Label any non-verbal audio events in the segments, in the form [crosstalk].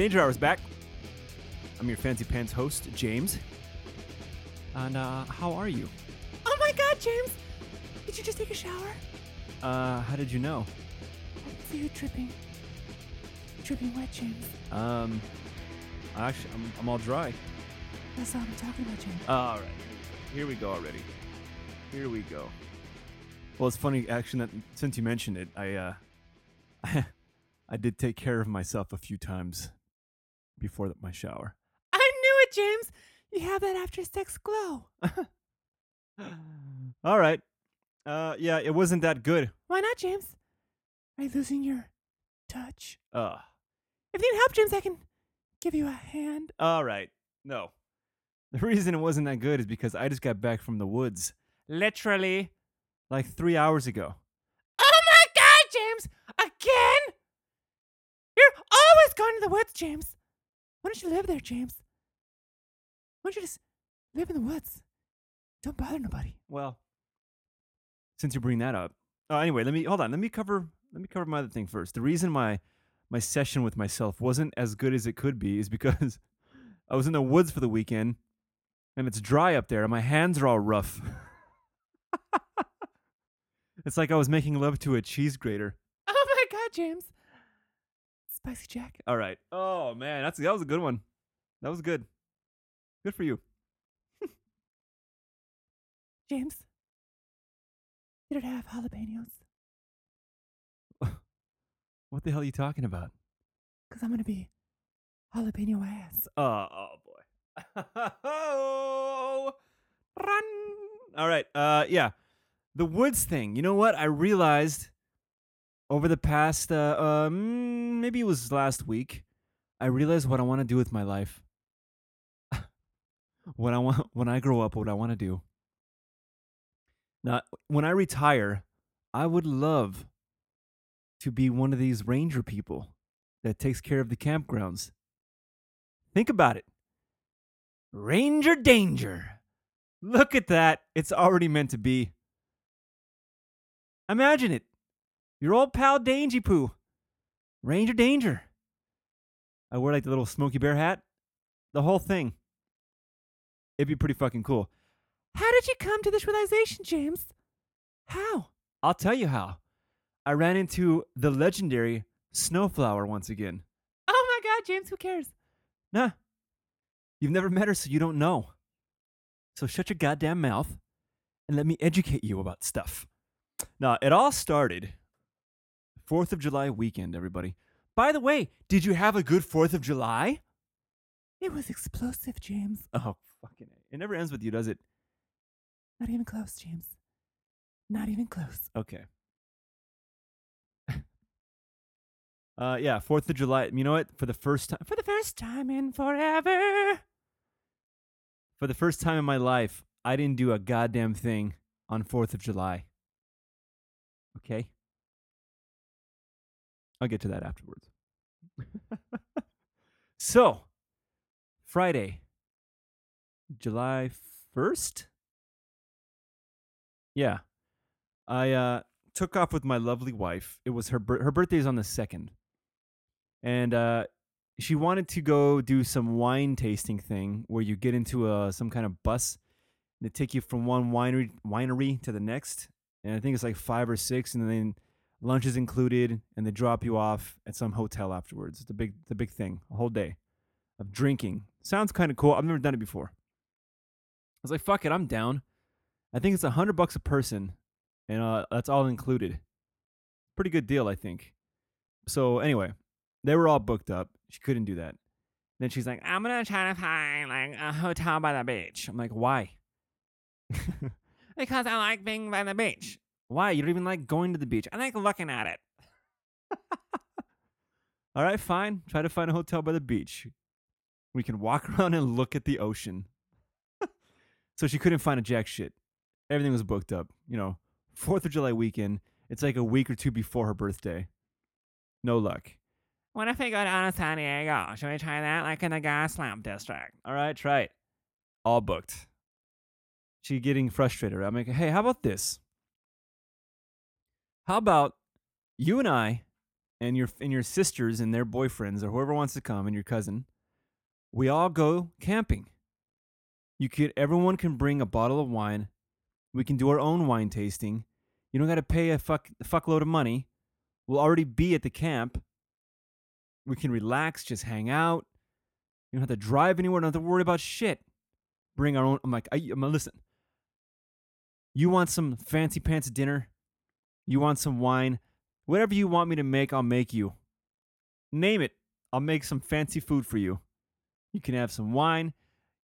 Danger Hour's back. I'm your fancy pants host, James. And uh, how are you? Oh my god, James! Did you just take a shower? Uh, how did you know? I see you dripping. Dripping wet, James. Um, actually, I'm, I'm all dry. That's all I'm talking about, James. All right, here we go already. Here we go. Well, it's funny, actually, that since you mentioned it, I uh, [laughs] I did take care of myself a few times before the, my shower. I knew it, James! You have that after sex glow. [laughs] all right. Uh, yeah, it wasn't that good. Why not, James? Are you losing your touch? Uh, If you need help, James, I can give you a hand. all right. No. The reason it wasn't that good is because I just got back from the woods. Literally, like three hours ago. Oh my god, James! Again? You're always going to the woods, James. Why don't you live there, James? Why don't you just live in the woods? Don't bother nobody. Well, since you bring that up, uh, anyway, let me hold on. Let me cover. Let me cover my other thing first. The reason my my session with myself wasn't as good as it could be is because [laughs] I was in the woods for the weekend, and it's dry up there, and my hands are all rough. [laughs] it's like I was making love to a cheese grater. Oh my god, James. Spicy Jack. All right. Oh man, that's that was a good one. That was good. Good for you. [laughs] James. You don't have jalapenos? [laughs] What the hell are you talking about? Because I'm going to be jalapeno ass. Oh, oh boy. oh, [laughs] run. All right. Uh, yeah. The woods thing. You know what? I realized over the past, uh, um, maybe it was last week. I realized what I want to do with my life. [laughs] what I want when I grow up, what I want to do. Now, when I retire, I would love to be one of these ranger people that takes care of the campgrounds. Think about it. Ranger danger. Look at that. It's already meant to be. Imagine it. Your old pal Dangy Poo. Ranger danger. I wear like the little Smokey Bear hat. The whole thing. It'd be pretty fucking cool. How did you come to this realization, James? How? I'll tell you how. I ran into the legendary Snowflower once again. Oh my god, James, who cares? Nah. You've never met her, so you don't know. So shut your goddamn mouth and let me educate you about stuff. Now, it all started 4th of July weekend, everybody. By the way, did you have a good 4th of July? It was explosive, James. [laughs] Oh, fucking A. It never ends with you, does it? Not even close, James. Not even close. Okay. [laughs] uh yeah, 4th of July. You know what? For the first time For the first time in forever. for the first time in my life, I didn't do a goddamn thing on 4th of July. Okay? I'll get to that afterwards. [laughs] so, Friday, July 1st? Yeah. I uh took off with my lovely wife. It was her her birthday is on the 2nd. And uh she wanted to go do some wine tasting thing where you get into a some kind of bus and they take you from one winery winery to the next and i think it's like five or six and then lunch is included and they drop you off at some hotel afterwards it's a big the big thing a whole day of drinking sounds kind of cool i've never done it before i was like fuck it i'm down i think it's a hundred bucks a person and uh, that's all included pretty good deal i think so anyway they were all booked up. She couldn't do that. Then she's like, I'm gonna try to find like a hotel by the beach. I'm like, why? [laughs] Because I like being by the beach. Why? You don't even like going to the beach. I like looking at it. [laughs] All right, fine. Try to find a hotel by the beach. We can walk [laughs] around and look at the ocean. [laughs] so she couldn't find a jack shit. Everything was booked up. You know, Fourth of July weekend. It's like a week or two before her birthday. No luck. What if we go down to San Diego? Should we try that like in the Gaslamp district? All right, try it. All booked. She getting frustrated. I'm like, hey, how about this? How about you and I and your and your sisters and their boyfriends or whoever wants to come and your cousin, we all go camping. You could everyone can bring a bottle of wine. We can do our own wine tasting. You don't got to pay a fuck fuckload of money. We'll already be at the camp. We can relax, just hang out. You don't have to drive anywhere. Don't have to worry about shit. Bring our own. I'm like, I, I'm like, listen. You want some fancy pants dinner? You want some wine? Whatever you want me to make, I'll make you. Name it. I'll make some fancy food for you. You can have some wine.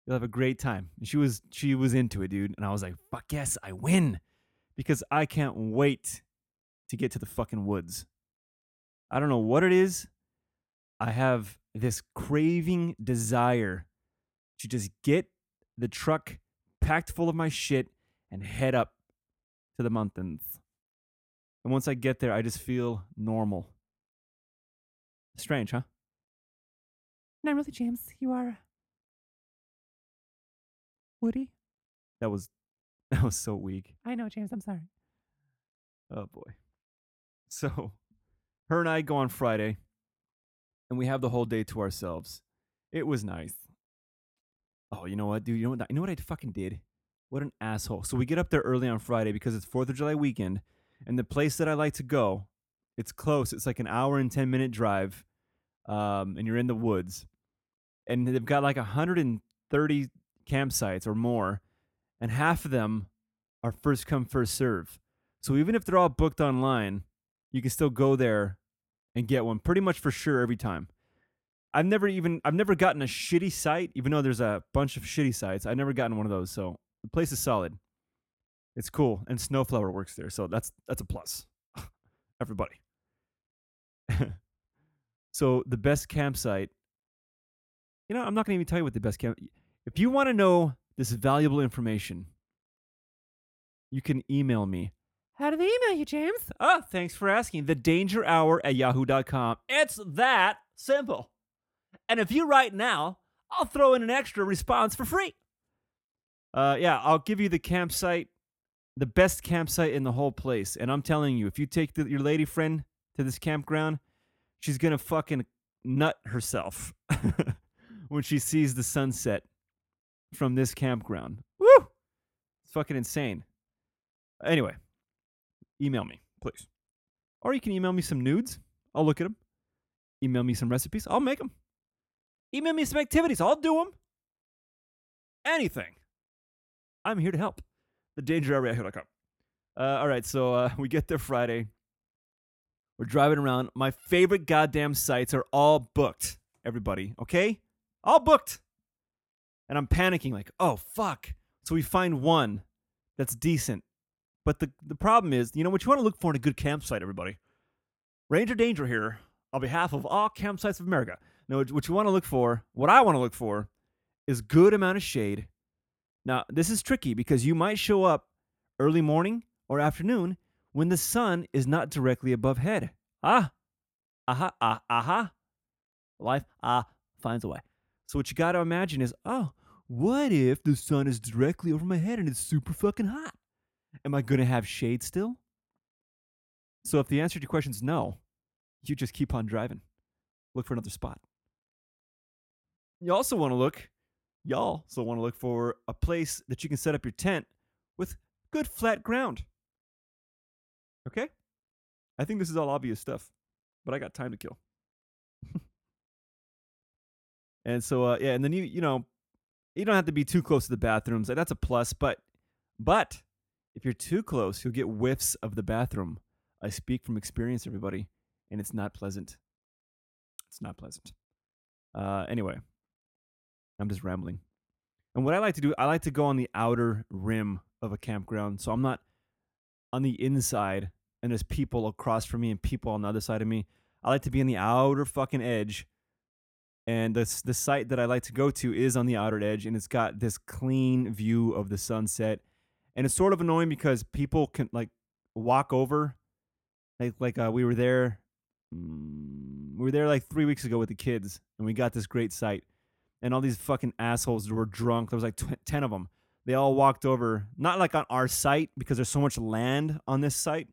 You'll have a great time. She was she was into it, dude. And I was like, fuck yes, I win. Because I can't wait to get to the fucking woods. I don't know what it is. I have this craving desire to just get the truck packed full of my shit and head up to the mountains. And once I get there, I just feel normal. Strange, huh? Not really, James. You are. Uh, woody? That was [laughs] that was so weak. I know, James. I'm sorry. Oh boy. So, her and I go on Friday, and we have the whole day to ourselves. It was nice. Oh, you know what, dude? You know what? You know what I fucking did? What an asshole. So we get up there early on Friday because it's Fourth of July weekend, and the place that I like to go, it's close. It's like an hour and ten minute drive, um, and you're in the woods, and they've got like 130 campsites or more, and half of them are first come first serve. So even if they're all booked online, you can still go there and get one pretty much for sure every time. I've never even I've never gotten a shitty site, even though there's a bunch of shitty sites. I've never gotten one of those, so the place is solid. It's cool, and Snowflower works there, so that's that's a plus. [laughs] Everybody. [laughs] so the best campsite. You know, I'm not gonna even tell you what the best camp. If you want to know this valuable information, you can email me How do they email you, James? Oh, thanks for asking. The danger hour at yahoo.com. It's that simple. And if you write now, I'll throw in an extra response for free. Uh, yeah, I'll give you the campsite, the best campsite in the whole place. And I'm telling you, if you take the, your lady friend to this campground, she's to fucking nut herself [laughs] when she sees the sunset from this campground. Woo! It's fucking insane. Anyway, email me, please. Or you can email me some nudes. I'll look at them. Email me some recipes. I'll make them. Email me some activities. I'll do them. Anything. I'm here to help. The danger hour at yahoo.com. Uh, all right, so uh, [laughs] we get there Friday. We're driving around. My favorite goddamn sites are all booked, everybody, okay? All booked. And I'm panicking, like, oh, fuck. So we find one that's decent. But the, the problem is, you know what you want to look for in a good campsite, everybody? Ranger Danger here, on behalf of all campsites of America. Now, what you want to look for, what I want to look for, is good amount of shade. Now, this is tricky because you might show up early morning or afternoon when the sun is not directly above head. Ah, aha, ah, aha. Life, ah, finds a way. So what you got to imagine is, oh, what if the sun is directly over my head and it's super fucking hot? Am I going to have shade still? So if the answer to your question is no, you just keep on driving. Look for another spot. You also want to look, y'all also want to look for a place that you can set up your tent with good flat ground. Okay? I think this is all obvious stuff, but I got time to kill. [laughs] and so uh, yeah, and then you you know, you don't have to be too close to the bathrooms. That's a plus, but but if you're too close, you'll get whiffs of the bathroom. I speak from experience, everybody, and it's not pleasant. It's not pleasant. Uh, anyway, I'm just rambling. And what I like to do, I like to go on the outer rim of a campground. So I'm not on the inside and there's people across from me and people on the other side of me. I like to be on the outer fucking edge. And the, the site that I like to go to is on the outer edge and it's got this clean view of the sunset. And it's sort of annoying because people can like walk over. Like, like uh, we were there mm, we were there like three weeks ago with the kids, and we got this great site. And all these fucking assholes were drunk. There was like tw- ten of them. They all walked over, not like on our site because there's so much land on this site,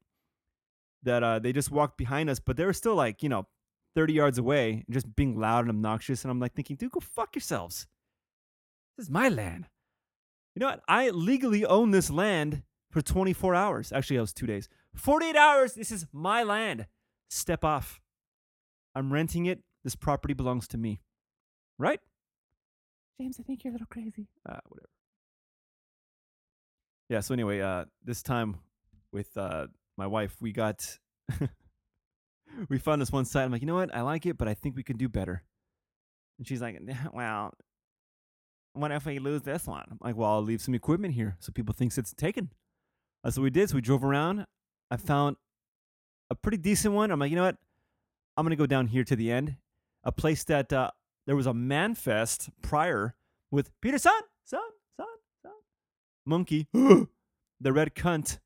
that uh, they just walked behind us, but they were still like, you know, 30 yards away, and just being loud and obnoxious. And I'm like thinking, dude, go fuck yourselves. This is my land. You know what? I legally own this land for 24 hours. Actually, it was two days. 48 hours. This is my land. Step off. I'm renting it. This property belongs to me. Right? James, I think you're a little crazy. uh, whatever. Yeah. So anyway, uh, this time with uh, my wife, we got [laughs] we found this one site. I'm like, you know what? I like it, but I think we can do better. And she's like, well, what if we lose this one? I'm like, well, I'll leave some equipment here so people thinks it's taken. That's what we did. So we drove around. I found a pretty decent one. I'm like, you know what? I'm gonna go down here to the end, a place that uh, there was a man fest prior with Peter Son, Son, Son, Son, Monkey, [gasps] the Red Cunt,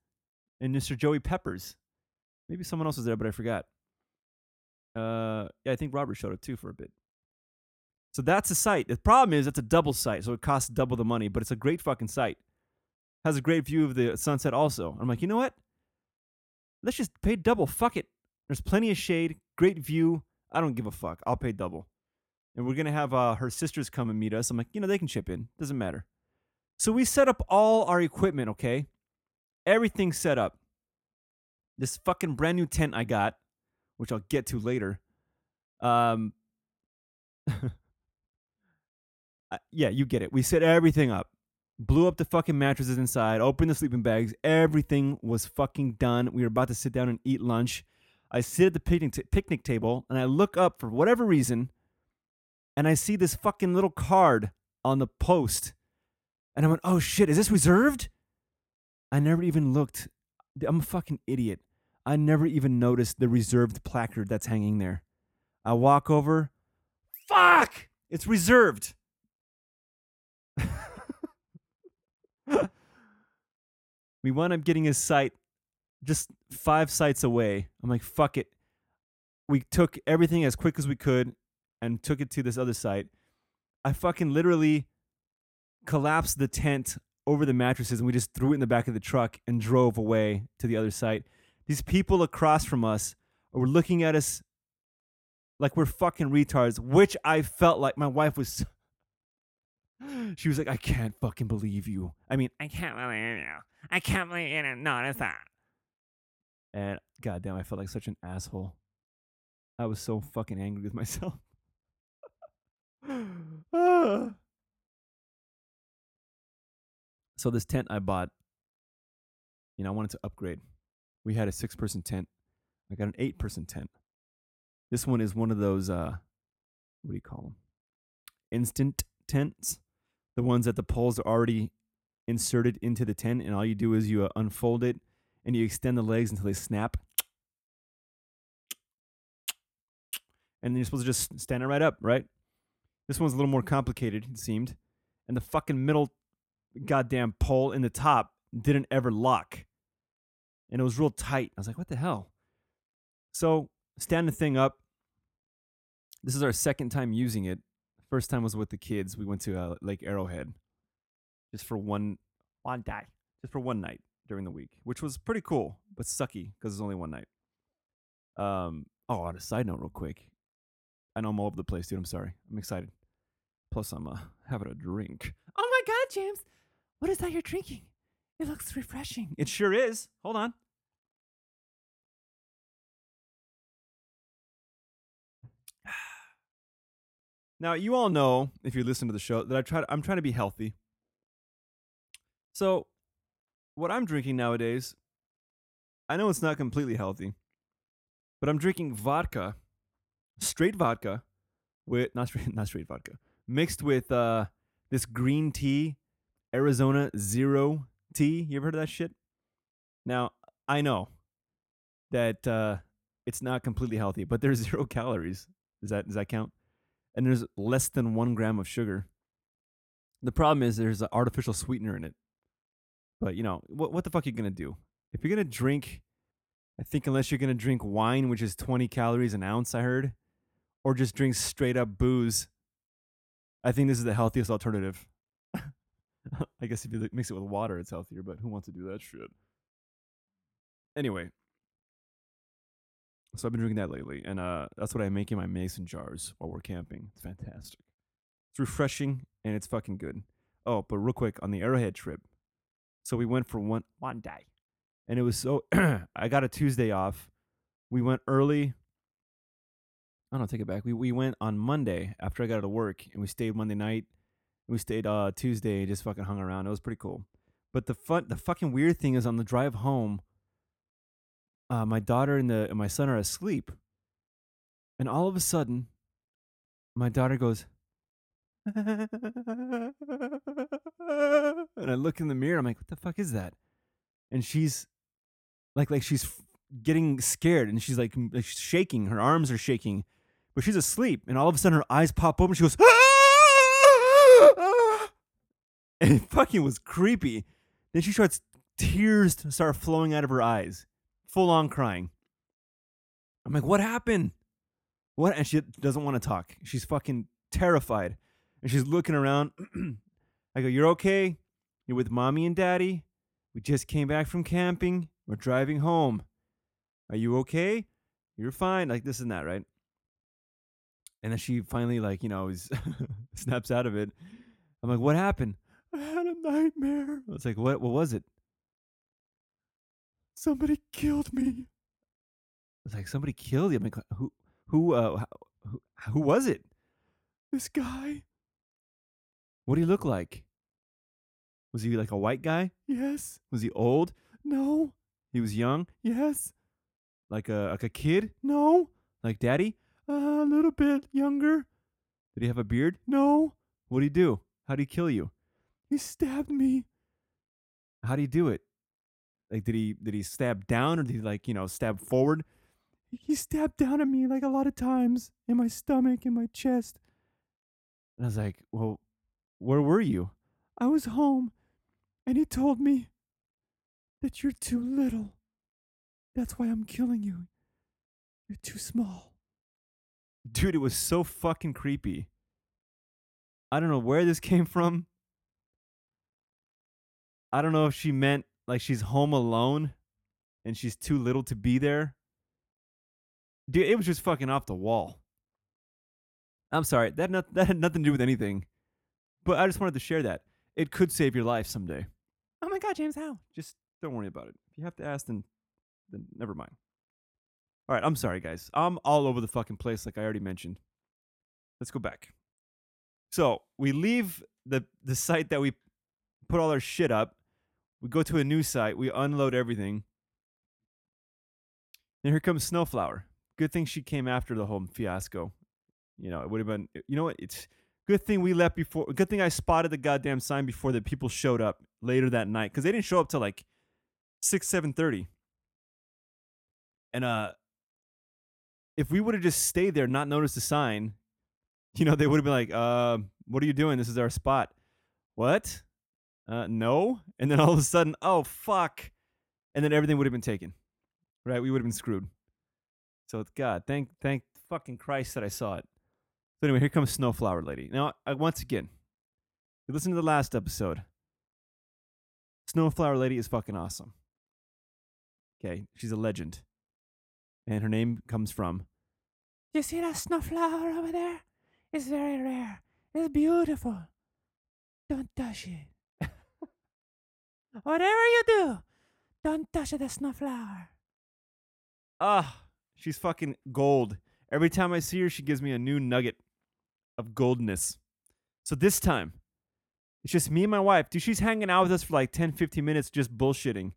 and Mr. Joey Peppers. Maybe someone else was there, but I forgot. Uh, yeah, I think Robert showed up too for a bit. So that's a site. The problem is it's a double site, so it costs double the money, but it's a great fucking site. Has a great view of the sunset also. I'm like, you know what? Let's just pay double. Fuck it. There's plenty of shade, great view. I don't give a fuck. I'll pay double. And we're gonna have uh, her sisters come and meet us. I'm like, you know, they can chip in. Doesn't matter. So we set up all our equipment, okay? Everything's set up. This fucking brand new tent I got, which I'll get to later. Um, [laughs] yeah, you get it. We set everything up, blew up the fucking mattresses inside, opened the sleeping bags. Everything was fucking done. We were about to sit down and eat lunch. I sit at the picnic, t- picnic table and I look up for whatever reason, and I see this fucking little card on the post, and I went, "Oh shit, is this reserved?" I never even looked. I'm a fucking idiot. I never even noticed the reserved placard that's hanging there. I walk over. Fuck! It's reserved. [laughs] we wound up getting his site just five sites away. I'm like, fuck it. We took everything as quick as we could and took it to this other site. I fucking literally collapsed the tent over the mattresses and we just threw it in the back of the truck and drove away to the other site. These people across from us were looking at us like we're fucking retards, which I felt like my wife was. [laughs] She was like, I can't fucking believe you. I mean, I can't believe you. I can't believe you didn't that. and goddamn, I felt like such an asshole. I was so fucking angry with [laughs] myself. [sighs] So this tent I bought, you know, I wanted to upgrade. We had a six person tent. I got an eight person tent. This one is one of those uh what do you call them? Instant tents. The ones that the poles are already inserted into the tent and all you do is you uh, unfold it and you extend the legs until they snap. And then you're supposed to just stand it right up, right? This one's a little more complicated, it seemed. And the fucking middle goddamn pole in the top didn't ever lock. And it was real tight. I was like, what the hell? So, stand the thing up. This is our second time using it. First time was with the kids. We went to uh, Lake Arrowhead just for one One day. just for one night during the week, which was pretty cool, but sucky because it's only one night. Um. Oh, on a side note, real quick, I know I'm all over the place, dude. I'm sorry. I'm excited. Plus, I'm uh, having a drink. Oh my God, James. What is that you're drinking? It looks refreshing. It sure is. Hold on. [sighs] Now, you all know if you listen to the show that I try to, I'm trying to be healthy. So, what I'm drinking nowadays, I know it's not completely healthy, but I'm drinking vodka, straight vodka with not straight [laughs] not straight vodka, mixed with uh this green tea, Arizona Zero tea. You ever heard of that shit? Now, I know that uh, it's not completely healthy, but there's [laughs] zero calories. Does that does that count? And there's less than one gram of sugar. The problem is there's an artificial sweetener in it. But you know what? What the fuck are you gonna do if you're gonna drink? I think unless you're gonna drink wine, which is 20 calories an ounce, I heard, or just drink straight up booze. I think this is the healthiest alternative. [laughs] I guess if you mix it with water, it's healthier, but who wants to do that shit? Anyway, So I've been drinking that lately, and uh, that's what I make in my mason jars while we're camping. It's fantastic. It's refreshing and it's fucking good. Oh, but real quick on the Arrowhead trip. So we went for one one day, and it was so. [clears throat] I got a Tuesday off. We went early. I don't know, take it back. We we went on Monday after I got out of work, and we stayed Monday night. We stayed uh Tuesday, and just fucking hung around. It was pretty cool. But the fun, the fucking weird thing is on the drive home. Uh, my daughter and the and my son are asleep, and all of a sudden, my daughter goes, [laughs] and I look in the mirror. I'm like, "What the fuck is that?" And she's like, like she's getting scared, and she's like, shaking. Her arms are shaking, but she's asleep. And all of a sudden, her eyes pop open. She goes, ah! and it fucking was creepy. Then she starts tears start flowing out of her eyes, full on crying. I'm like, "What happened?" What? And she doesn't want to talk. She's fucking terrified and she's looking around. [clears throat] I go, You're okay? You're with mommy and daddy? We just came back from camping. We're driving home. Are you okay? You're fine. Like this and that, right? And then she finally, like, you know, is [laughs] snaps out of it. I'm like, What happened? I had a nightmare. I was like, What? What was it? Somebody killed me. I was like, Somebody killed you? I'm like, Who? Who? Uh, who, who was it? This guy. What did he look like? Was he like a white guy? Yes. Was he old? No. He was young? Yes. Like a like a kid? No. Like daddy? Uh, a little bit younger. Did he have a beard? No. What did he do? How did he kill you? He stabbed me. How did he do it? Like did he did he stab down or did he like, you know, stab forward? He stabbed down at me like a lot of times in my stomach, in my chest. And I was like, well, where were you? I was home, and he told me that you're too little. That's why I'm killing you. You're too small. Dude, it was so fucking creepy. I don't know where this [laughs] came from. I don't know if she meant like she's home alone and she's too little to be there. Dude, it was just fucking off the wall. I'm sorry, that not, that had nothing to do with anything. But I just wanted to share that. It could save your life someday. Oh my god, James, how? Just don't worry about it. If you have to ask, then then never mind. All right, I'm sorry, guys. I'm all over the fucking place, like I already mentioned. Let's go back. So we leave the the site that we put all our shit up. We go to a new site. We unload everything. And here comes Snowflower. Good thing she came after the whole fiasco. You know, it would have been. You know what? It's good thing we left before. Good thing I spotted the goddamn sign before the people showed up later that night because they didn't show up till like six, seven thirty. And uh, if we would have just stayed there, not noticed the sign, you know, they would have been like, "Uh, what are you doing? This is our spot." What? Uh, no. And then all of a sudden, oh fuck, and then everything would have been taken. Right? We would have been screwed. So God, thank thank fucking Christ that I saw it. So anyway, here comes Snowflower Lady. Now, I, once again, listen to the last episode. Snowflower Lady is fucking awesome. Okay, she's a legend, and her name comes from You see that snowflower over there? It's very rare. It's beautiful. Don't touch it. [laughs] Whatever you do, don't touch the snowflower. ah, she's fucking gold. Every time I see her, she gives me a new nugget of goldness. So this time, it's just me and my wife. Dude, she's hanging out with us for like 10, 15 minutes just bullshitting.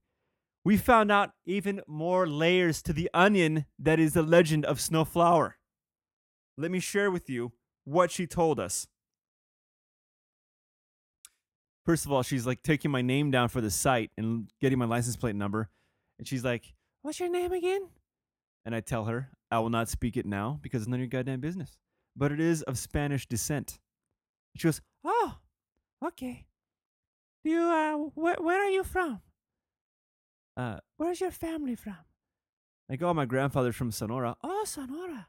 We found out even more layers to the onion that is the legend of Snowflower. Let me share with you what she told us. First of all, she's like taking my name down for the site and getting my license plate number. And she's like, What's your name again? and I tell her, I will not speak it now because it's none of your goddamn business. But it is of Spanish descent. She goes, Oh, okay. You, uh, wh- where are you from? Uh, Where's your family from? like, oh, my grandfather's from Sonora. Oh, Sonora,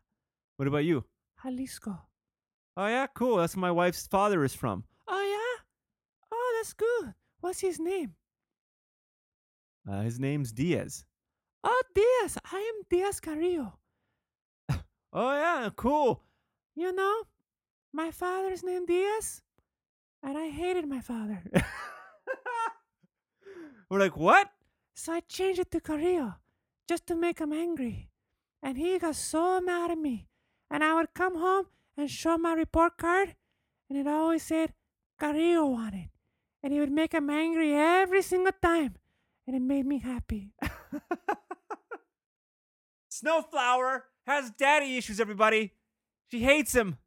What about you? Jalisco. Oh, yeah, cool. That's where my wife's father is from. Oh, yeah? Oh, that's good. What's his name? Uh, his name's Diaz. Oh, Diaz. I am Diaz Carrillo. [laughs] Oh yeah, cool. You know, my father's name Diaz, and I hated my father. [laughs] We're like, what? So I changed it to Carrillo just to make him angry. And he got so mad at me. And I would come home and show my report card, and it always said Carrillo on it. And he would make him angry every single time. And it made me happy. [laughs] Snowflower has daddy issues, everybody. She hates him.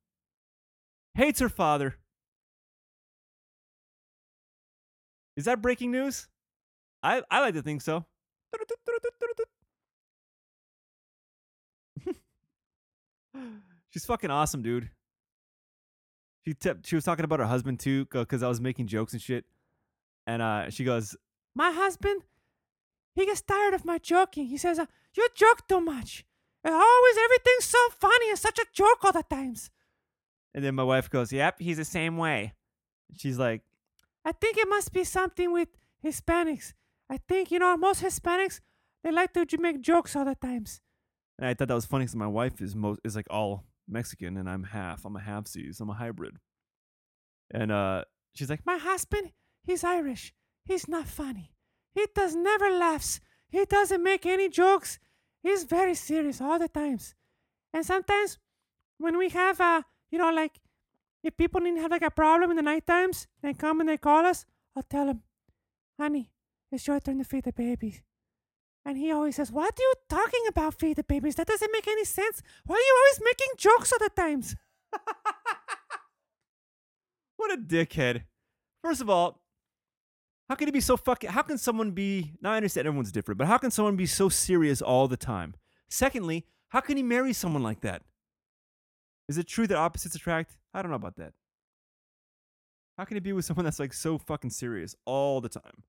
Hates her father. Is that breaking news? I, I like to think so. [laughs] She's fucking awesome, dude. She t- she was talking about her husband too, because I was making jokes and shit. And uh, she goes, my husband, he gets tired of my joking. He says, uh, You joke too much. And always everything's so funny and such a joke all the times. and then my wife goes, Yep, he's the same way. She's like, I think it must be something with Hispanics. I think, you know, most Hispanics, they like to make jokes all the times. and I thought that was funny because my wife is most is like all Mexican and I'm half. I'm a half seas. I'm a hybrid. And uh, she's like, My husband, he's Irish. He's not funny. He does never laughs. He doesn't make any jokes. He's very serious all the times. And sometimes when we have uh, you know, like if people need to have like a problem in the night times, they come and they call us, I'll tell them, honey, it's your turn to feed the babies. And he always says, What are you talking about, feed the babies? That doesn't make any sense. Why are you always making jokes all the times? [laughs] What a dickhead. First of all, how can he be so fucking how can someone be now I understand everyone's different, but how can someone be so serious all the time? Secondly, how can he marry someone like that? Is it true that opposites attract? I don't know about that. How can he be with someone that's like so fucking serious all the time?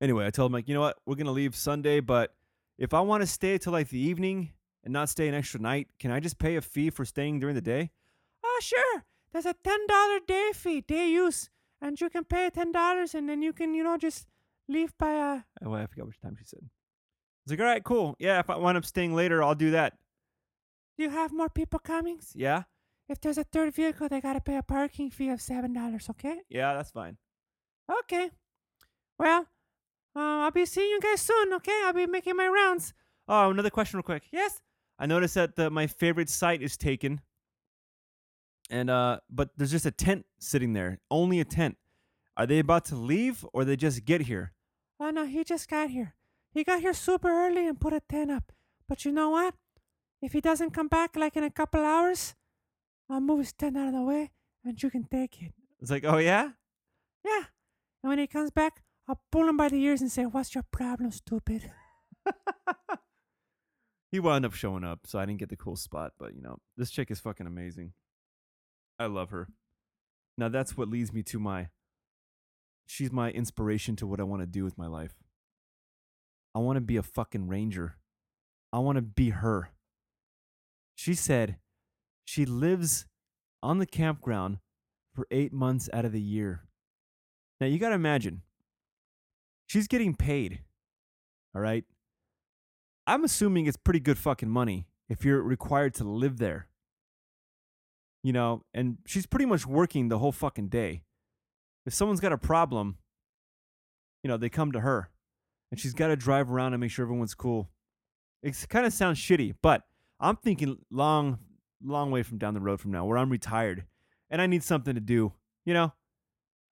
Anyway, I told him like, you know what, we're gonna leave Sunday, but if I want to stay till like the evening and not stay an extra night, can I just pay a fee for staying during the day? Oh, sure. There's a ten dollar day fee, day use, and you can pay ten dollars, and then you can, you know, just leave by uh. Oh, I forgot which time she said. I was like, all right, cool. Yeah, if I wind up staying later, I'll do that. Do you have more people coming? Yeah, If there's a third vehicle, they gotta pay a parking fee of seven dollars. Okay. yeah, that's fine. Okay. Well, uh, I'll be seeing you guys soon. Okay. I'll be making my rounds. Oh, another question, real quick. Yes. I noticed that the, my favorite site is taken, and uh, but there's just a tent sitting there. Only a tent. Are they about to leave, or they just get here? Oh no, he just got here. He got here super early and put a tent up. But you know what? If he doesn't come back like in a couple hours, I'll move his tent out of the way and you can take it. It's like, oh yeah, Yeah. And when he comes back, I'll pull him by the ears and say, What's your problem, stupid? [laughs] he wound up showing up, so I didn't get the cool spot. But you know, this chick is fucking amazing. I love her. Now that's what leads me to my. She's my inspiration to what I want to do with my life. I want to be a fucking ranger. I want to be her. She said she lives on the campground for eight months out of the year. Now you got to imagine, she's getting paid. All right. I'm assuming it's pretty good fucking money if you're required to live there. You know, and she's pretty much working the whole fucking day. If someone's got a problem, you know, they come to her. And she's got to drive around and make sure everyone's cool. It kind of sounds shitty, but I'm thinking long, long way from down the road from now where I'm retired and I need something to do. You know,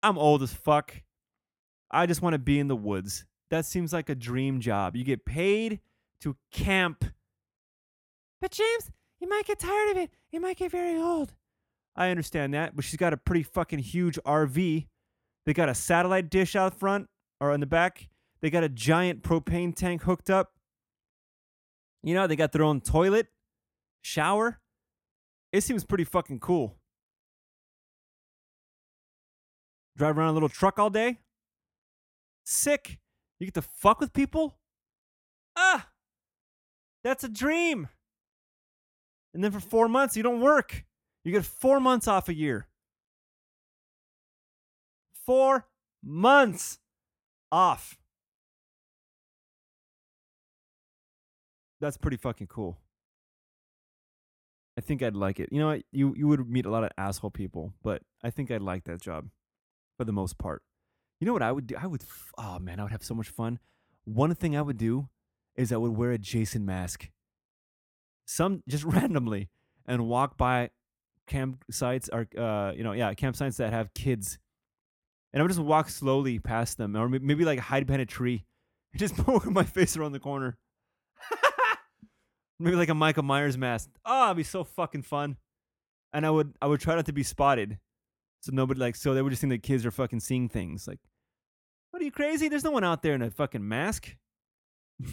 I'm old as fuck. I just want to be in the woods. That seems like a dream job. You get paid to camp. But James, you might get tired of it. You might get very old. I understand that, but she's got a pretty fucking huge RV. They got a satellite dish out front or in the back. They got a giant propane tank hooked up. You know, they got their own toilet, shower. It seems pretty fucking cool. Drive around a little truck all day. Sick. You get to fuck with people. Ah, that's a dream. And then for four months, you don't work. You get four months off a year. Four months off. That's pretty fucking cool. I think I'd like it. You know what? You you would meet a lot of asshole people, but I think I'd like that job for the most part. You know what I would do? I would. f- Oh man, I would have so much fun. One thing I would do is I would wear a Jason mask, some just [laughs] randomly, and walk by campsites or uh you know yeah campsites that have kids, and I would just walk slowly past them, or maybe like hide behind a tree, [laughs] and just [laughs] poke my face around the corner. maybe like a Michael Myers mask. Oh, it'd be so fucking fun. And I would I would try not to be spotted. So nobody like so they would just think the kids are fucking seeing things. Like, what are you crazy? There's no one out there in a fucking mask. [laughs]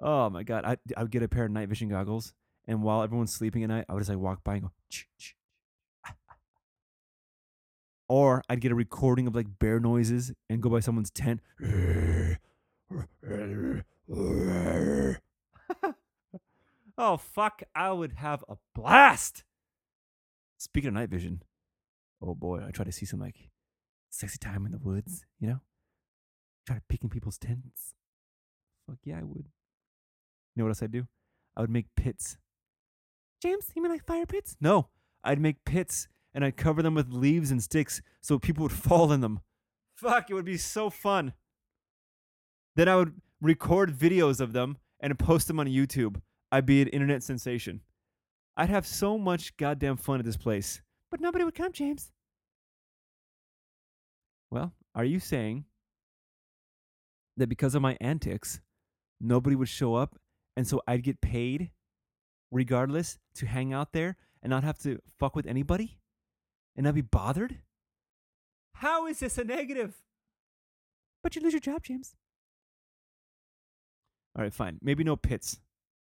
oh my god. I I would get a pair of night vision goggles and while everyone's sleeping at night, I would just like walk by and go "Ch, ch, ah, ah." or I'd get a recording of like bear noises and go by someone's tent. [laughs] oh fuck, I would have a blast. Speaking of night vision, oh boy, I try to see some like sexy time in the woods, you know? Try to peek in people's tents. Fuck yeah, I would. You know what else I'd do? I would make pits. James, you mean like fire pits? No, I'd make pits and I'd cover them with leaves and sticks so people would [laughs] fall in them. Fuck, it would be so fun. Then I would record videos of them and post them on YouTube. I'd be an internet sensation. I'd have so much goddamn fun at this place. But nobody would come, James. Well, are you saying that because of my antics, nobody would show up and so I'd get paid regardless to hang out there and not have to fuck with anybody and not be bothered? How is this a negative? But you lose your job, James. All right, fine. Maybe no pits,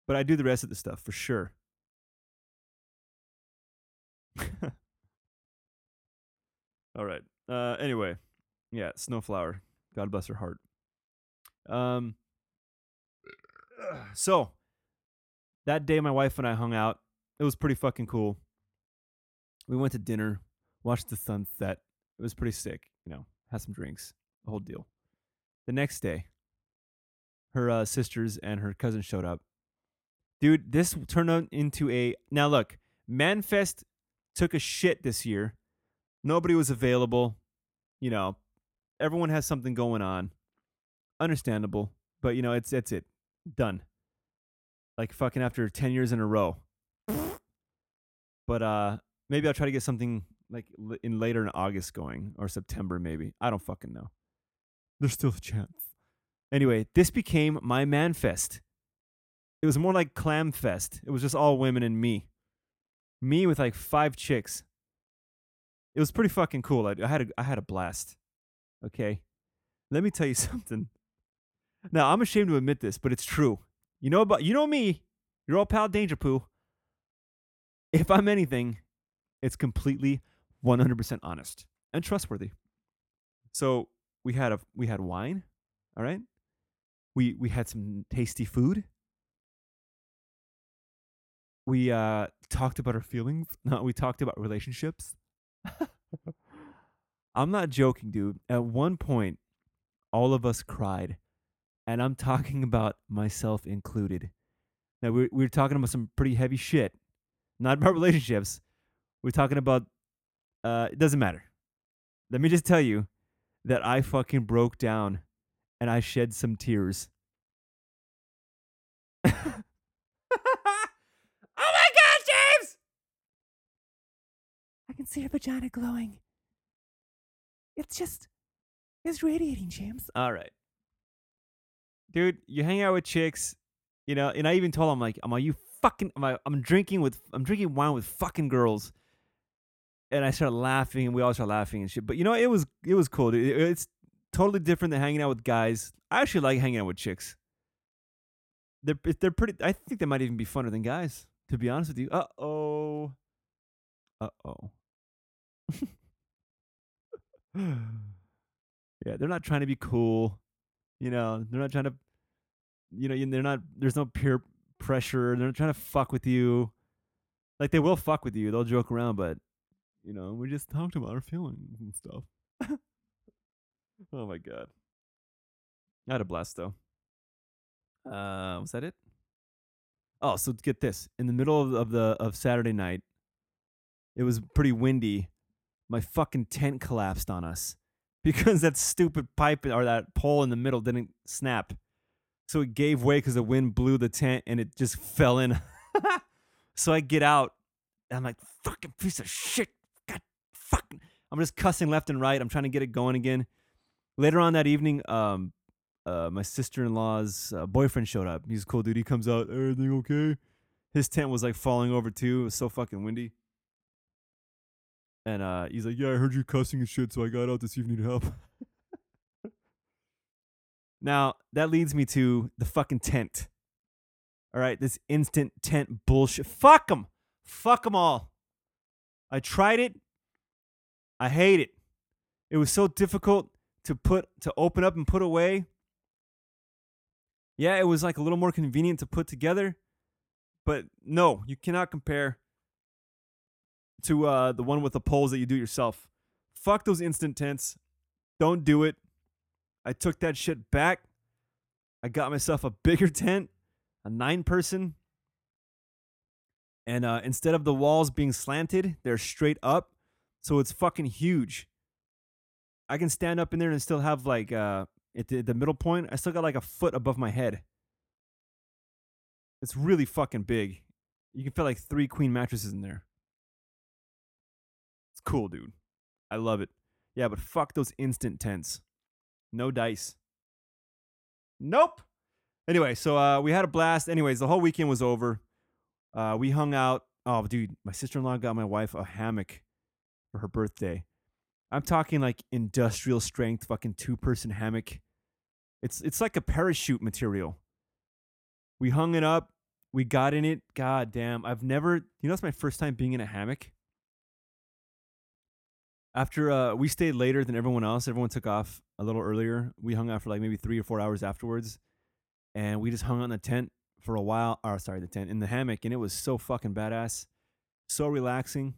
but I do the rest of the stuff for sure. [laughs] All right. Uh, anyway, yeah, Snowflower. God bless her heart. Um. [sighs] So that day, my wife and I hung out. It was pretty fucking cool. We went to dinner, watched the sunset. It was pretty sick. You know, had some drinks, the whole deal. The next day, her uh, sisters and her cousin showed up. Dude, this turned into a. Now look, Manfest took a shit this year. Nobody was available. You know, everyone has something going on. Understandable, but you know, it's it's it done. Like fucking after ten years in a row. But uh, maybe I'll try to get something like in later in August going or September maybe. I don't fucking know. There's still a chance. Anyway, this became my man fest. It was more like clam fest. It was just all women and me. Me with like five chicks. It was pretty fucking cool. I, I had a, I had a blast. Okay, let me tell you [laughs] something. Now I'm ashamed to admit this, but it's true. You know about you know me. You're all pal Danger Poo. If I'm anything, it's completely 100% honest and trustworthy. So we had a we had wine, all right. We we had some tasty food. We uh talked about our feelings. [laughs] No, we talked about relationships. [laughs] I'm not joking, dude. At one point, all of us cried, and I'm talking about myself included. Now we we were talking about some pretty heavy shit, not about relationships. We're talking about. Uh, it doesn't matter. Let me just tell you that I fucking broke down, and I shed some tears. [laughs] Oh my God, James! I can see your vagina glowing. It's just, it's radiating, James. All right. Dude, you hang out with chicks, you know, and I even told him like, I'm like, you fucking I'm, like, I'm drinking with I'm drinking wine with fucking girls. And I started laughing and we all started laughing and shit. But you know, it was it was cool. dude. It- it's totally different than hanging out with guys. I actually like hanging out with chicks. They're they're pretty I think they might even be funner than guys, to be honest with you. Uh oh. Uh oh. [laughs] yeah, they're not trying to be cool. You know, they're not trying to. You know, they're not. There's no peer pressure. They're not trying to fuck with you. Like they will fuck with you. They'll joke around, but you know, we just talked about our feelings and stuff. [laughs] oh my god, I had a blast though. Uh, was that it? Oh, so get this. In the middle of, of the of Saturday night, it was pretty windy. My fucking tent collapsed on us [laughs] because that stupid pipe or that pole in the middle didn't snap. So it gave way because the wind blew the tent and it just fell in. [laughs] so I get out and I'm like, fucking piece of shit. God, fucking. I'm just cussing left and right. I'm trying to get it going again. Later on that evening, um, uh, my sister in law's uh, boyfriend showed up. He's a cool dude. He comes out, everything okay? His tent was like falling over too. It was so fucking windy. And uh, he's like, Yeah, I heard you cussing and shit, so I got out to see if you need help. [laughs] now, that leads me to the fucking tent. All right, this instant tent bullshit. Fuck them. Fuck them all. I tried it. I hate it. It was so difficult to put to open up and put away. Yeah, it was like a little more convenient to put together, but no, you cannot compare to uh, the one with the poles that you do yourself. Fuck those instant tents. Don't do it. I took that shit back. I got myself a bigger [laughs] tent, a nine person. And uh, instead of the walls being slanted, they're straight up. So it's fucking huge. I can stand up in there and still have like uh, at the, the middle point, I still got like a foot above my head. It's really fucking big. You can fit like three queen mattresses in there. It's cool, dude. I love it. Yeah, but fuck those instant tents. No dice. Nope. Anyway, so uh, we had a blast. Anyways, the whole weekend was over. Uh, we hung out. Oh, dude, my sister in law got my wife a hammock for her birthday. I'm talking like industrial strength, fucking two person hammock. It's it's like a parachute material. We hung it up. We got in it. God damn, I've never. You know, it's my first time being in a hammock. After uh, we stayed later than everyone else, everyone took off a little earlier. We hung out for like maybe three or four hours afterwards, and we just hung out in the tent for a while. Or sorry, the tent in the hammock, and it was so fucking badass, so relaxing.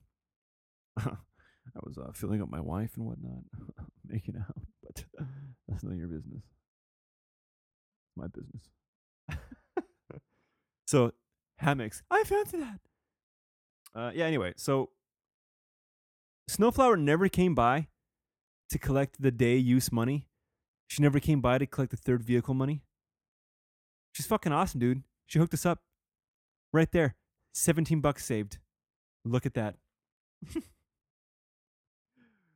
[laughs] I was uh, filling up my wife and whatnot, [laughs] making out, but [laughs] that's none of your business. My business. so hammocks, I fancy that. Uh, yeah. Anyway, so Snowflower never came by to collect the day use money. She never came by to collect the third vehicle money. She's fucking awesome, dude. She hooked us up right there. 17 bucks saved. Look at that. [laughs]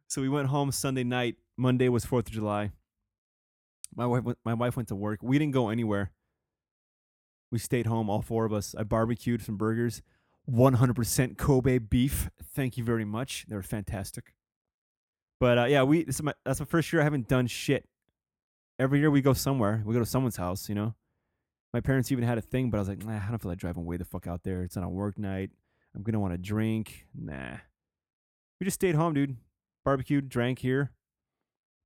so we went home Sunday night. Monday was 4th of July. My wife went, my wife went to work. We didn't go anywhere. We stayed home, all four of us. I barbecued some burgers. 100% Kobe beef. Thank you very much. They were fantastic. But uh, yeah, we this is my that's my first year I haven't done shit. Every year we go somewhere. We go to someone's house, you know. My parents even had a thing, but I was like, nah, I don't feel like driving way the fuck out there. It's on a work night. I'm gonna want to drink. Nah. We just stayed home, dude. Barbecued, drank here.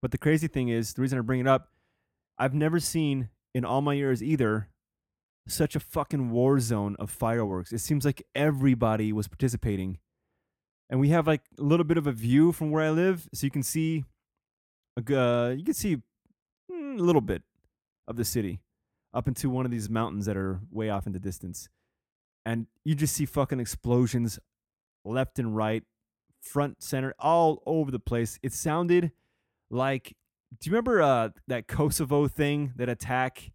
But the crazy thing is, the reason I bring it up, I've never seen in all my years either such a fucking war zone of fireworks. It seems like everybody was participating. And we have like a little bit of a view from where I live, so you can see uh, you can see mm, a little bit of the city up into one of these mountains that are way off in the distance. And you just see fucking explosions left and right, front, center, all over the place. It sounded like do you remember uh, that Kosovo thing, that attack?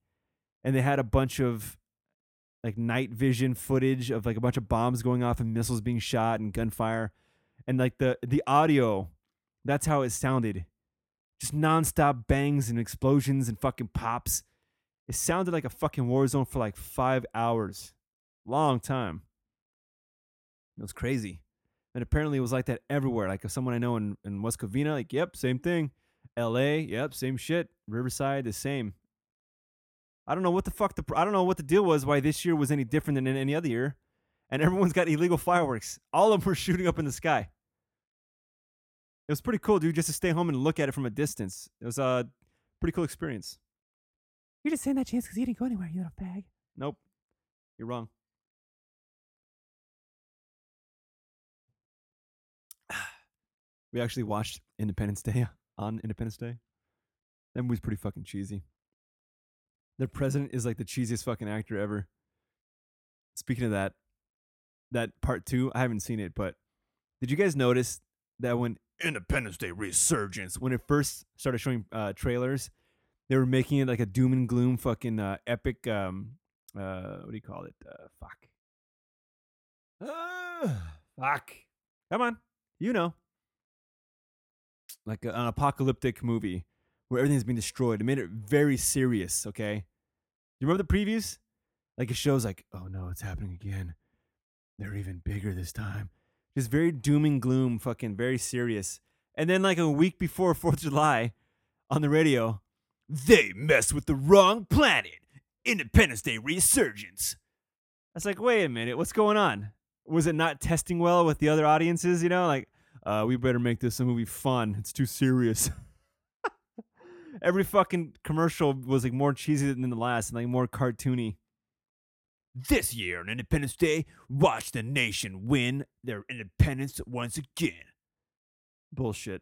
And they had a bunch of like night vision footage of like a bunch of bombs going off and missiles being shot and gunfire. And like the the audio, that's how it sounded. Just nonstop bangs and explosions and fucking pops. It sounded like a fucking war zone for like five hours. Long time. It was crazy. And apparently it was like that everywhere. Like someone I know in, in West Covina, like, yep, same thing. LA, yep, same shit. Riverside, the same. I don't know what the fuck the I don't know what the deal was why this year was any different than any other year. And everyone's got illegal fireworks. All of them were [laughs] shooting up in the sky. It was pretty cool, dude, just to stay home and look at it from a distance. It was a pretty cool experience. You're just saying that, Chance, because you didn't go anywhere, you little fag. Nope. You're wrong. [sighs] we actually watched Independence Day [laughs] on Independence Day. That movie's pretty fucking cheesy. The president is like the cheesiest fucking actor ever. speaking of that, that part two, I haven't seen it, but did you guys notice that when Independence Day Resurgence, when it first started showing uh, trailers, they were making it like a doom and gloom fucking uh, epic. Um, uh, what do you call it? Uh, fuck. Ah, fuck. Come on, you know, like a, an apocalyptic movie where everything's being destroyed. It made it very serious. Okay, you remember the previews? Like it shows like, oh no, it's happening again. They're even bigger this time. Just very doom and gloom, fucking very serious. And then like a week before [laughs] Fourth of July, on the radio, they mess with the wrong planet. Independence Day resurgence. I was like, wait a minute, what's going on? Was it not testing well with the other audiences? You know, like, uh, we better make this a movie fun. It's too serious. [laughs] Every fucking commercial was like more cheesy than the last and like more cartoony. This year on Independence Day, watch the nation win their independence once again. Bullshit.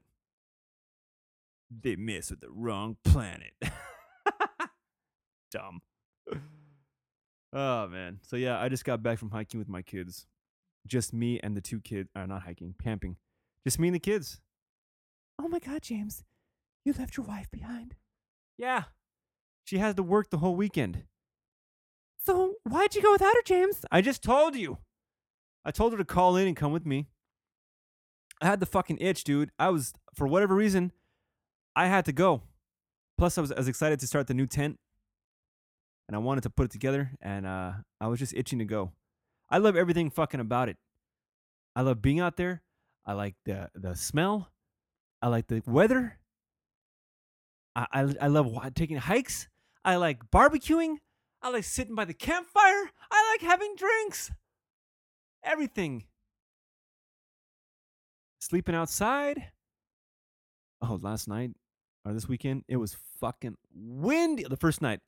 They mess with the wrong planet. [laughs] Dumb. Oh man. So yeah, I just got back from hiking with my kids. Just me and the two kids. Uh, not hiking, camping. Just me and the kids. Oh my God, James. You left your wife behind. Yeah. She has to work the whole weekend. So why'd you go without her, James? I just told you. I told her to call in and come with me. I had the fucking itch, dude. I was, for whatever reason, I had to go. Plus, I was, I was excited to start the new tent and I wanted to put it together and uh, I was just itching to go. I love everything fucking about it. I love being out there. I like the, the smell. I like the weather. I, I, love taking hikes. I like barbecuing. I like sitting by the campfire. I like having drinks. Everything. Sleeping outside. Oh, last night or this weekend, it was fucking windy. The first night,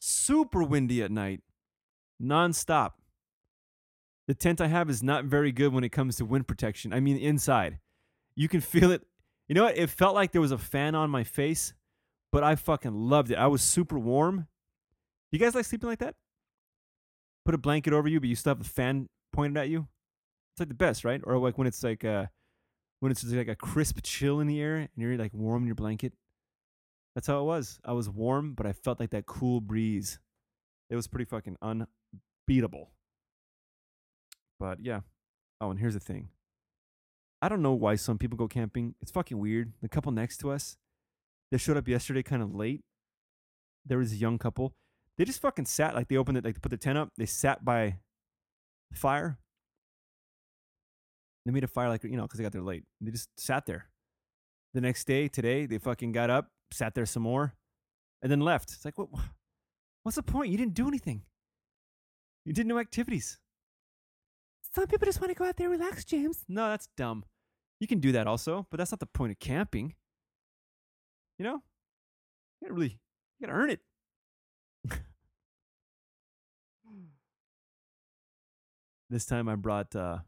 super windy at night, nonstop. The tent I have is not very good when it comes to wind protection. I mean, inside. You can feel it. You know what? It felt like there was a fan on my face, but I fucking loved it. I was super warm. You guys like sleeping like that? Put a blanket over you, but you still have the fan pointed at you. It's like the best, right? Or like when it's like uh when it's just like a crisp chill in the air and you're like warm in your blanket. That's how it was. I was warm, but I felt like that cool breeze. It was pretty fucking unbeatable. But yeah. Oh, and here's the thing. I don't know why some people go camping. It's fucking weird. The couple next to us, they showed up yesterday kind of late. There was a young couple. They just fucking sat like they opened it, like they put the tent up. They sat by the fire. They made a fire like you know because they got there late. They just sat there. The next day, today, they fucking got up, sat there some more, and then left. It's like what? What's the point? You didn't do anything. You did no activities. Some people just want to go out there and relax, James. No, that's dumb. You can do that also, but that's not the point of camping. You know, you gotta really, you gotta earn it. [sighs] this time I brought. uh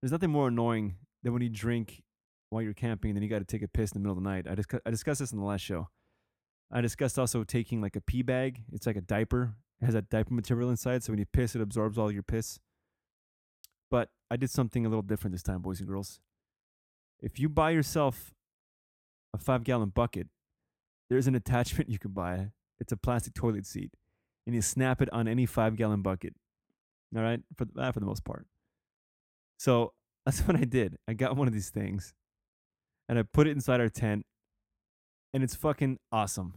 There's nothing more annoying than when you drink while you're camping and then you got to take a piss in the middle of the night. I just I discussed this in the last show. I discussed also taking like a pee bag. It's like a diaper. It has that diaper material inside, so when you piss, it absorbs all your piss. But I did something a little different this time, boys and girls. If you buy yourself a five gallon bucket, there's an attachment [laughs] you can buy. It's a plastic toilet seat, and you snap it on any five gallon bucket. All right, for the, uh, for the most part. So [laughs] that's what I did. I got one of these things, and I put it inside our tent, and it's fucking awesome,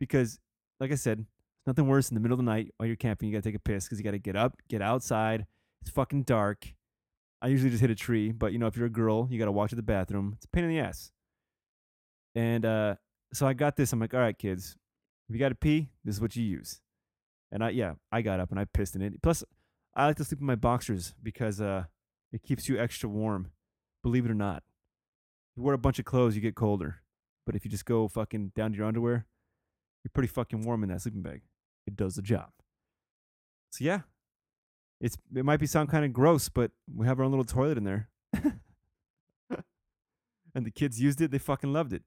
because like I said, it's nothing worse in the middle of the night while you're camping. You gotta take a piss because you gotta get up, get outside. It's fucking dark. I usually just hit a tree, but you know, if you're a girl, you gotta walk to the bathroom. It's a pain in the ass. And uh, so I got this. I'm like, all right, kids, if you got to pee, this is what you use. And I, yeah, I got up and I pissed in it. Plus, I like to sleep in my boxers because uh, it keeps you extra warm. Believe it or not, if you wear a bunch of clothes, you get colder. But if you just go fucking down to your underwear, you're pretty fucking warm in that sleeping bag. It does the job. So yeah, it's it might be sound kind of gross, but we have our own little toilet in there. [laughs] and the kids used it, they fucking loved it.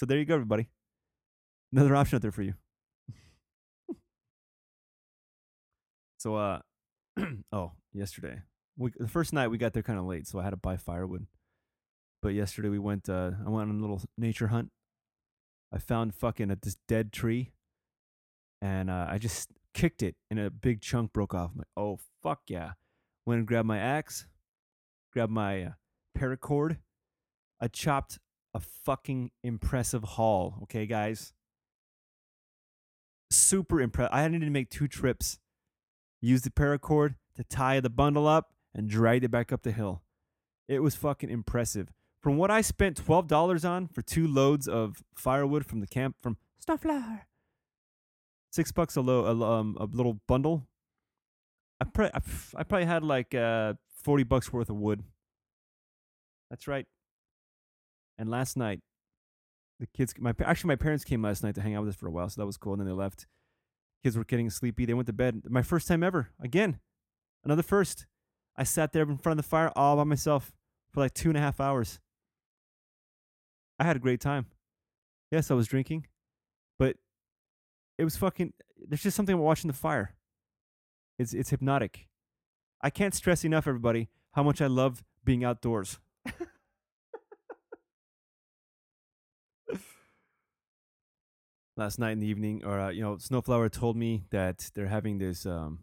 So there you go, everybody. Another option out there for you. [laughs] So uh, [clears throat] oh, yesterday we the first night we got there kind of late, so I had to buy firewood. But yesterday we went. Uh, I went on a little nature hunt. I found fucking at this dead tree, and uh, I just kicked it, and a big chunk broke off. I'm like, oh fuck yeah! Went and grabbed my axe, grabbed my uh, paracord. I chopped a fucking impressive haul. Okay, guys. Super impressed. I needed to make two trips. Use the paracord to tie the bundle up and drag it back up the hill. It was fucking impressive. From what I spent twelve dollars on for two loads of firewood from the camp from Starflower. six bucks a low, a, um, a little bundle. I, pre- I probably had like uh, forty bucks worth of wood. That's right. And last night, the kids, my actually my parents came last night to hang out with us for a while, so that was cool. And then they left. Kids were getting sleepy. They went to bed. My first time ever. Again, another first. I sat there in front of the fire all by myself for like two and a half hours. I had a great time. Yes, I was drinking, but it was fucking. There's just something about watching the fire. It's it's hypnotic. I can't stress enough, everybody, how much I love being outdoors. [laughs] Last night in the evening, or uh, you know, Snowflower told me that they're having this um,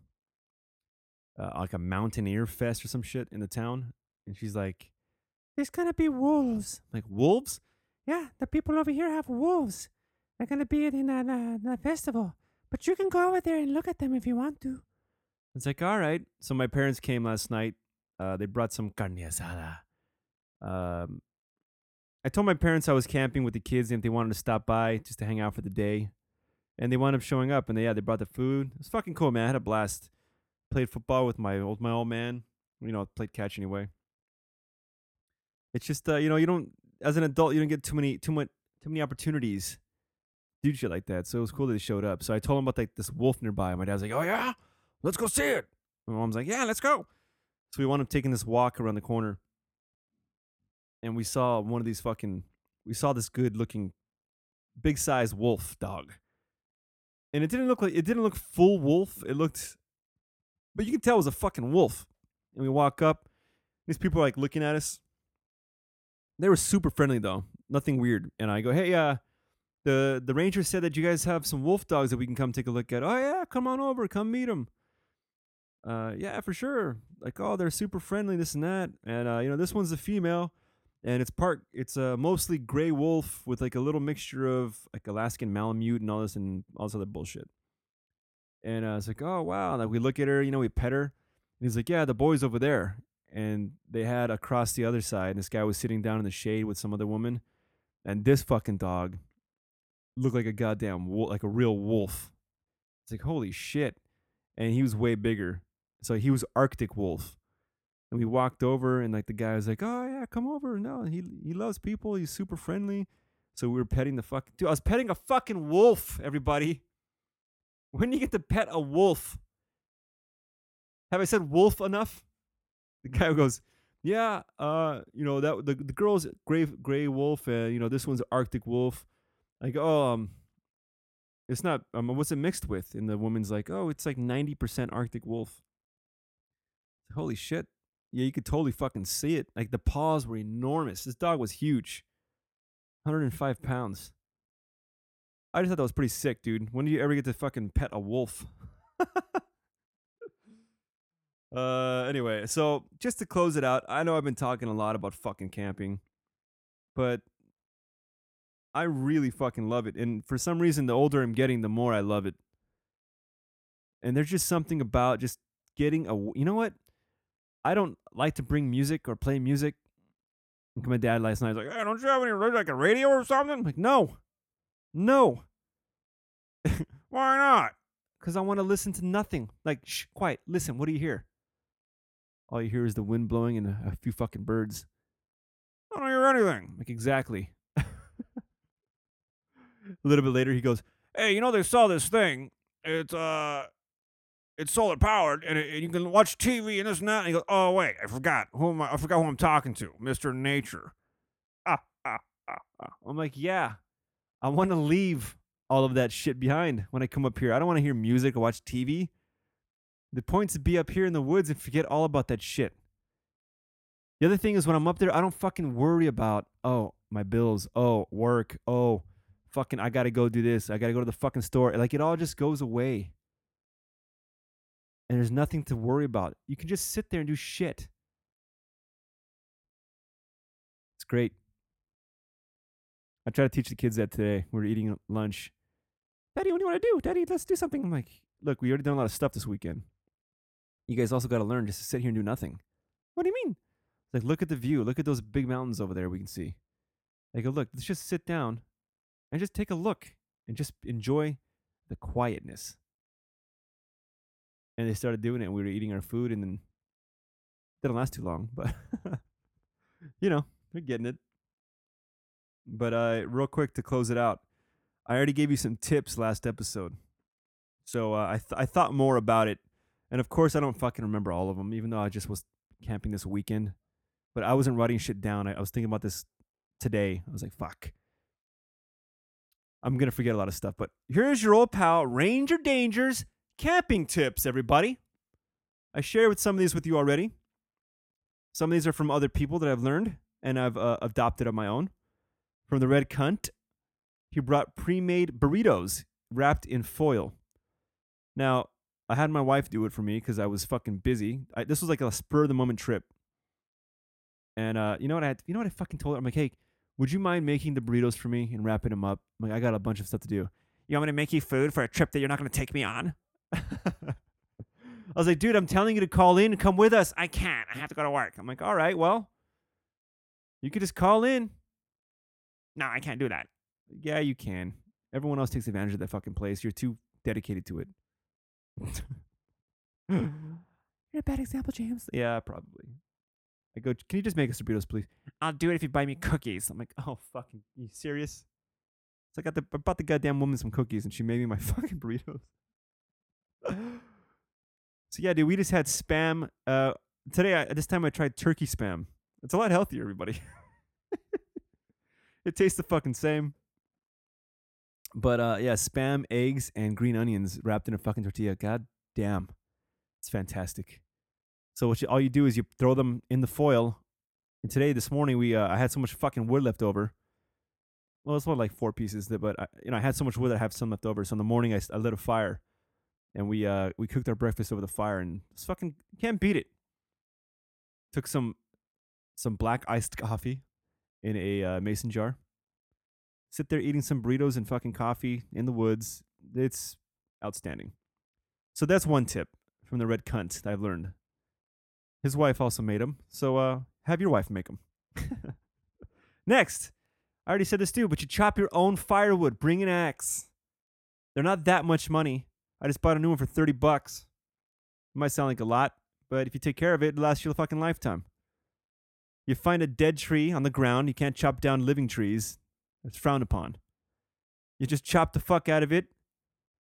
uh, like a mountaineer fest or some shit in the town, and she's like, There's gonna be wolves. like wolves. Yeah, the people over here have wolves. They're gonna be in a, in a festival. But you can go over there and look at them if you want to. It's like, all right. So my parents came last night. Uh, they brought some carne asada. Um, I told my parents I was camping with the kids and if they wanted to stop by just to hang out for the day. And they wound up showing up and they, yeah, they brought the food. It was fucking cool, man. I had a blast. Played football with my old my old man. You know, played catch anyway. It's just uh, you know, you don't as an adult you don't get too many too much too many opportunities to do shit like that. So it was cool that they showed up. So I told them about like this wolf nearby. My dad's like, Oh yeah? let's go see it. My mom's like, yeah, let's go. So we wound up taking this walk around the corner, and we saw one of these fucking. We saw this good looking, big size wolf dog, and it didn't look like it didn't look full wolf. It looked, but you can tell it was a fucking wolf. And we walk up, these people are like looking at us. They were super friendly though, nothing weird. And I go, hey, uh, the the ranger said that you guys have some wolf dogs that we can come take a look at. Oh yeah, come on over, come meet them uh, yeah, for sure. Like, oh, they're super friendly, this and that. And uh, you know, this one's a female, and it's part, it's uh, mostly gray wolf with like a little mixture of like Alaskan Malamute and all this and all this other bullshit. And uh, it's like, oh wow. Like we look at her, you know, we pet her. And he's like, yeah, the boy's over there. And they had across the other side, and this guy was sitting down in the shade with some other woman, and this fucking dog looked like a goddamn wolf, like a real wolf. It's like holy shit, and he was way bigger. So he was Arctic Wolf. And we walked over and like the guy was like, Oh yeah, come over. No, he he loves people. He's super friendly. So we were petting the fucking dude. I was petting a fucking wolf, everybody. When do you get to pet a wolf? Have I said wolf enough? The guy goes, Yeah, uh, you know, that the, the girl's gray gray wolf, and you know, this one's Arctic wolf. Go, Oh, um, it's not um what's it mixed with? And the woman's like, Oh, it's like ninety percent Arctic wolf. Holy shit. Yeah, you could totally fucking see it. Like the paws were enormous. This dog was huge. 105 pounds. I just thought that was pretty sick, dude. When do you ever get to fucking pet a wolf? [laughs] uh anyway, so just to close it out, I know I've been talking a lot about fucking camping, but I really fucking love it. And for some reason the older I'm getting, the more I love it. And there's just something about just getting a you know what? I don't like to bring music or play music. And my dad last night was like, hey, don't you have any like a radio or something? I'm like, no. No. [laughs] Why not? Because I want to listen to nothing. Like, shh, quiet. Listen, what do you hear? All you hear is the wind blowing and a, a few fucking birds. I don't hear anything. Like, exactly. [laughs] a little bit later, he goes, Hey, you know, they saw this thing. It's, uh, it's solar powered and, it, and you can watch TV and this and that. And he goes, Oh, wait, I forgot. Who am I? I forgot who I'm talking to. Mr. Nature. Ah, ah, ah, ah. I'm like, Yeah, I want to leave all of that shit behind when I come up here. I don't want to hear music or watch TV. The point is to be up here in the woods and forget all about that shit. The other thing is when I'm up there, I don't fucking worry about, oh, my bills, oh, work, oh, fucking, I gotta go do this, I gotta go to the fucking store. Like it all just goes away. And there's nothing to worry about. You can just sit there and do shit. It's great. I try to teach the kids that today. We are eating lunch. Daddy, what do you want to do? Daddy, let's do something. I'm like, look, we already done a lot of stuff this weekend. You guys also got to learn just to sit here and do nothing. What do you mean? Like, look at the view. Look at those big mountains over there we can see. Go, look, let's just sit down and just take a look and just enjoy the quietness. And they started doing it. And We were eating our food, and then didn't last too long, [laughs] but you know, they're getting it. But uh, real quick to close it out, I already gave you some tips last episode, so uh, I th- I thought more about it, and of course I don't fucking remember all of them, even though I just was camping this weekend. But I wasn't writing shit down. I, I was thinking about this today. I was like, fuck. I'm gonna forget a lot of stuff. But here's your old pal, Ranger Dangers camping tips, everybody. I shared with some of these with you already. Some of these are from other people that I've learned and I've uh, adopted on my own. From the Red Cunt, he brought pre made burritos wrapped in foil. Now, I had my wife do it for me because I was fucking busy. I, this was like a spur of the moment trip. And uh, you know what I had, you know what I fucking told her? I'm like, hey, would you mind making the burritos for me and wrapping them up? I'm like, I got a bunch of stuff to do. You want me to make you food for a trip that you're not going to take me on? [laughs] I was like, dude, I'm telling you to call in and come with us. I can't. I have to go to work. I'm like, all right, well, you could just call in. No, I can't do that. Yeah, you can. Everyone else takes advantage of that fucking place. You're too dedicated to it. [laughs] You're a bad example, James. Yeah, probably. I go, can you just make us burritos, please? I'll do it if you buy me cookies. I'm like, oh, fucking, you serious? So I got the, I bought the goddamn woman some cookies and she made me my [laughs] fucking burritos. So yeah, dude, we just had spam. Uh, today, I, this time I tried turkey spam. It's a lot healthier, everybody. [laughs] it tastes the fucking same. But uh, yeah, spam, eggs, and green onions wrapped in a fucking tortilla. God damn, it's fantastic. So what you, all you do is you throw them in the foil. And today, this morning, we uh, I had so much fucking wood left over. Well, it's only like four pieces, but I, you know I had so much wood that I have some left over. So in the morning, I, I lit a fire, and we uh we cooked our breakfast over the fire, and fucking can't beat it. Took some some black iced coffee in a uh, mason jar sit there eating some burritos and fucking coffee in the woods. It's outstanding. So that's one tip from the red cunt that I've learned. His wife also made them, so uh, have your wife make them. [laughs] Next, I already said this too, but you chop your own firewood. Bring an axe. They're not that much money. I just bought a new one for thirty bucks. It might sound like a lot, but if you take care of it, it lasts you a fucking lifetime. You find a dead tree on the ground. You can't chop down living trees. It's frowned upon. You just chop the fuck out of it,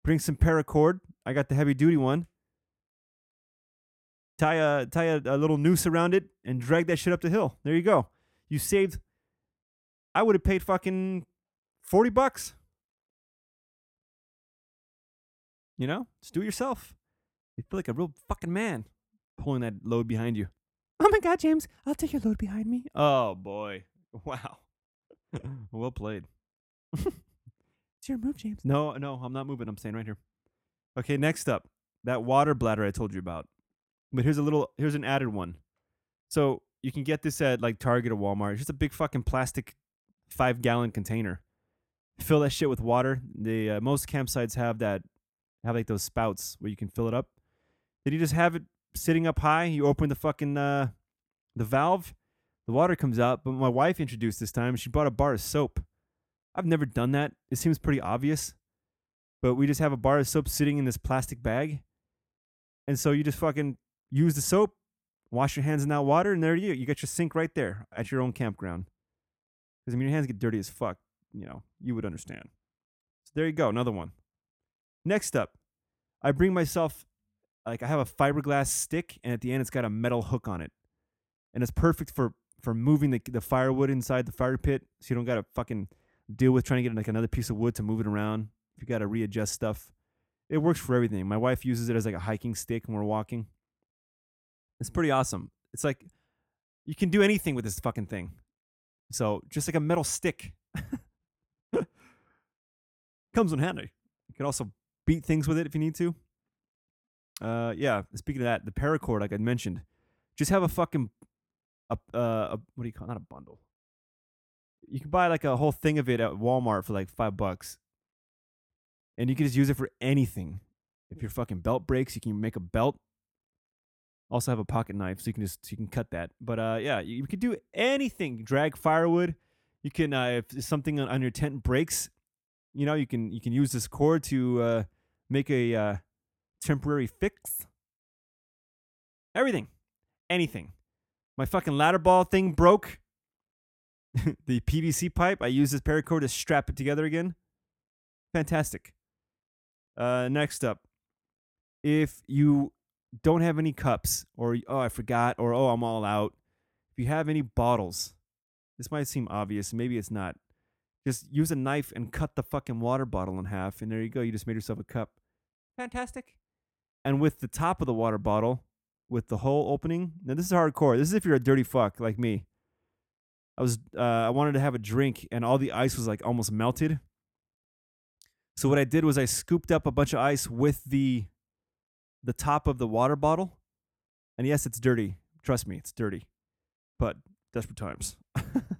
bring some paracord. I got the heavy duty one. Tie a tie a, a little noose around it and drag that shit up the hill. There you go. You saved. I would have paid fucking forty bucks. You know, just do it yourself. You feel like a real fucking man pulling that load behind you. Oh my god, James, I'll take your load behind me. Oh boy. [laughs] Wow. [laughs] well played. [laughs] it's your move, James. No, no, I'm not moving. I'm staying right here. Okay, next up, that water bladder I told you about. But here's a little, here's an added one. So you can get this at like Target or Walmart. It's just a big fucking plastic five gallon container. Fill that shit with water. The uh, most campsites have that, have like those spouts where you can fill it up. Then you just have it sitting up high. You open the fucking uh, the valve, the water comes out, but my wife introduced this time. She bought a bar of soap. I've never done that. It seems pretty obvious. But we just have a bar of soap sitting in this plastic bag. And so you just fucking use the soap, wash your hands in that water, and there you you got your sink right there at your own campground. Because I mean your hands get dirty as fuck, you know, you would understand. So there you go, another one. Next up, I bring myself like I have a fiberglass stick and at the end it's got a metal hook on it. And it's perfect for for moving the, the firewood inside the fire pit so you don't got to fucking deal with trying to get like another piece of wood to move it around. If you got to readjust stuff. It works for everything. My wife uses it as like a hiking stick when we're walking. It's pretty awesome. It's like you can do anything with this fucking thing. So just like a metal stick. [laughs] Comes in handy. You can also beat things with it if you need to. Uh, yeah. Speaking of that, the paracord, like I mentioned, just have a fucking a, uh, a what do you call it? not a bundle. You can buy like a whole thing of it at Walmart for like five bucks, and you can just use it for anything. If your fucking belt breaks, you can make a belt. Also have a pocket knife, so you can just so you can cut that. But uh, yeah, you, you can do anything. Drag firewood. You can uh, if something on, on your tent breaks, you know you can you can use this cord to uh, make a uh, temporary fix. Everything, anything. My fucking ladder ball thing broke. [laughs] the PVC pipe. I use this paracord to strap it together again. Fantastic. Uh, next up, if you don't have any cups, or oh I forgot, or oh I'm all out. If you have any bottles, this might seem obvious. Maybe it's not. Just use a knife and cut the fucking water bottle in half, and there you go. You just made yourself a cup. Fantastic. And with the top of the water bottle, with the hole opening. Now this is hardcore. This is if you're a dirty fuck like me. I was uh, I wanted to have a drink and all the ice was like almost melted. So what I did was I scooped up a bunch of ice with the the top of the water bottle. And yes, it's dirty. Trust me, it's dirty. But desperate times. [laughs]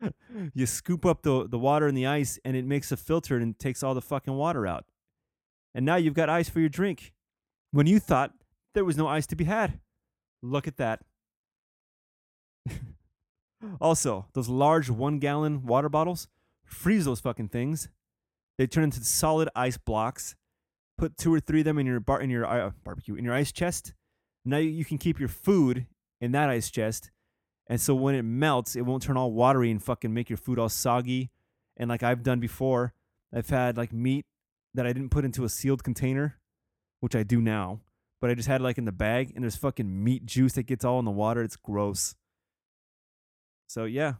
[laughs] you scoop up the, the water and the ice and it makes a filter and takes all the fucking water out. And now you've got ice for your drink. When you thought there was no ice to be had. Look at that. [laughs] also, those large one gallon water bottles, freeze those fucking things. They turn into solid ice blocks. Put two or three of them in your bar in your uh, barbecue in your ice chest. Now you can keep your food in that ice chest, and so when it melts, it won't turn all watery and fucking make your food all soggy. And like I've done before, I've had like meat that I didn't put into a sealed container, which I do now but I just had like in the bag, and there's fucking meat juice that gets all in the water. It's gross. So yeah,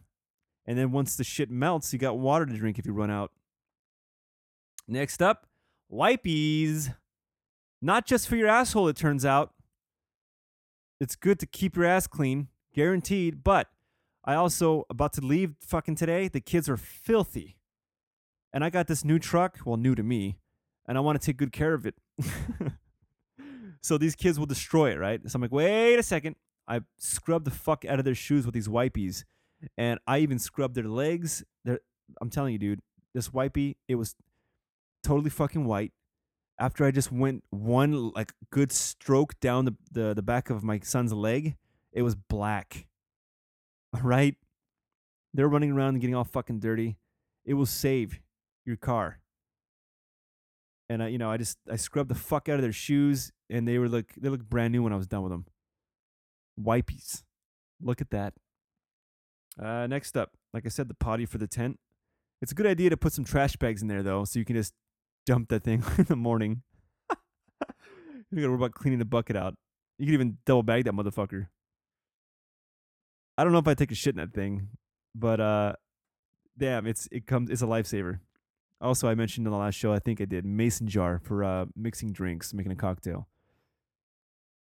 and then once the shit melts, you got water to drink if you run out. Next up, wipies. Not just for your asshole, it turns out. It's good to keep your ass clean, guaranteed. But I also about to leave fucking today. The kids are filthy, and I got this new truck. Well, new to me, and I want to take good care of it. [laughs] So these kids will destroy it, right? So I'm like, wait a second. I scrubbed the fuck out of their shoes with these wipies, and I even scrubbed their legs. I'm telling you, dude, this wipey, it was totally fucking white. After I just went one like good stroke down the, the, the back of my son's leg, it was black. All [laughs] right? They're running around and getting all fucking dirty. It will save your car and I, you know, I just I scrubbed the fuck out of their shoes, and they were look they looked brand new when I was done with them. Wipies, look at that. Uh, next up, like I said, the potty for the tent. It's a good idea to put some trash bags in there though, so you can just dump that thing [laughs] in the morning. [laughs] you gotta worry about cleaning the bucket out. You can even double bag that motherfucker. I don't know if I take a shit in that thing, but uh, damn, it's it comes it's a lifesaver. Also, I mentioned in the last show, I think I did mason jar for uh, mixing drinks, making a cocktail.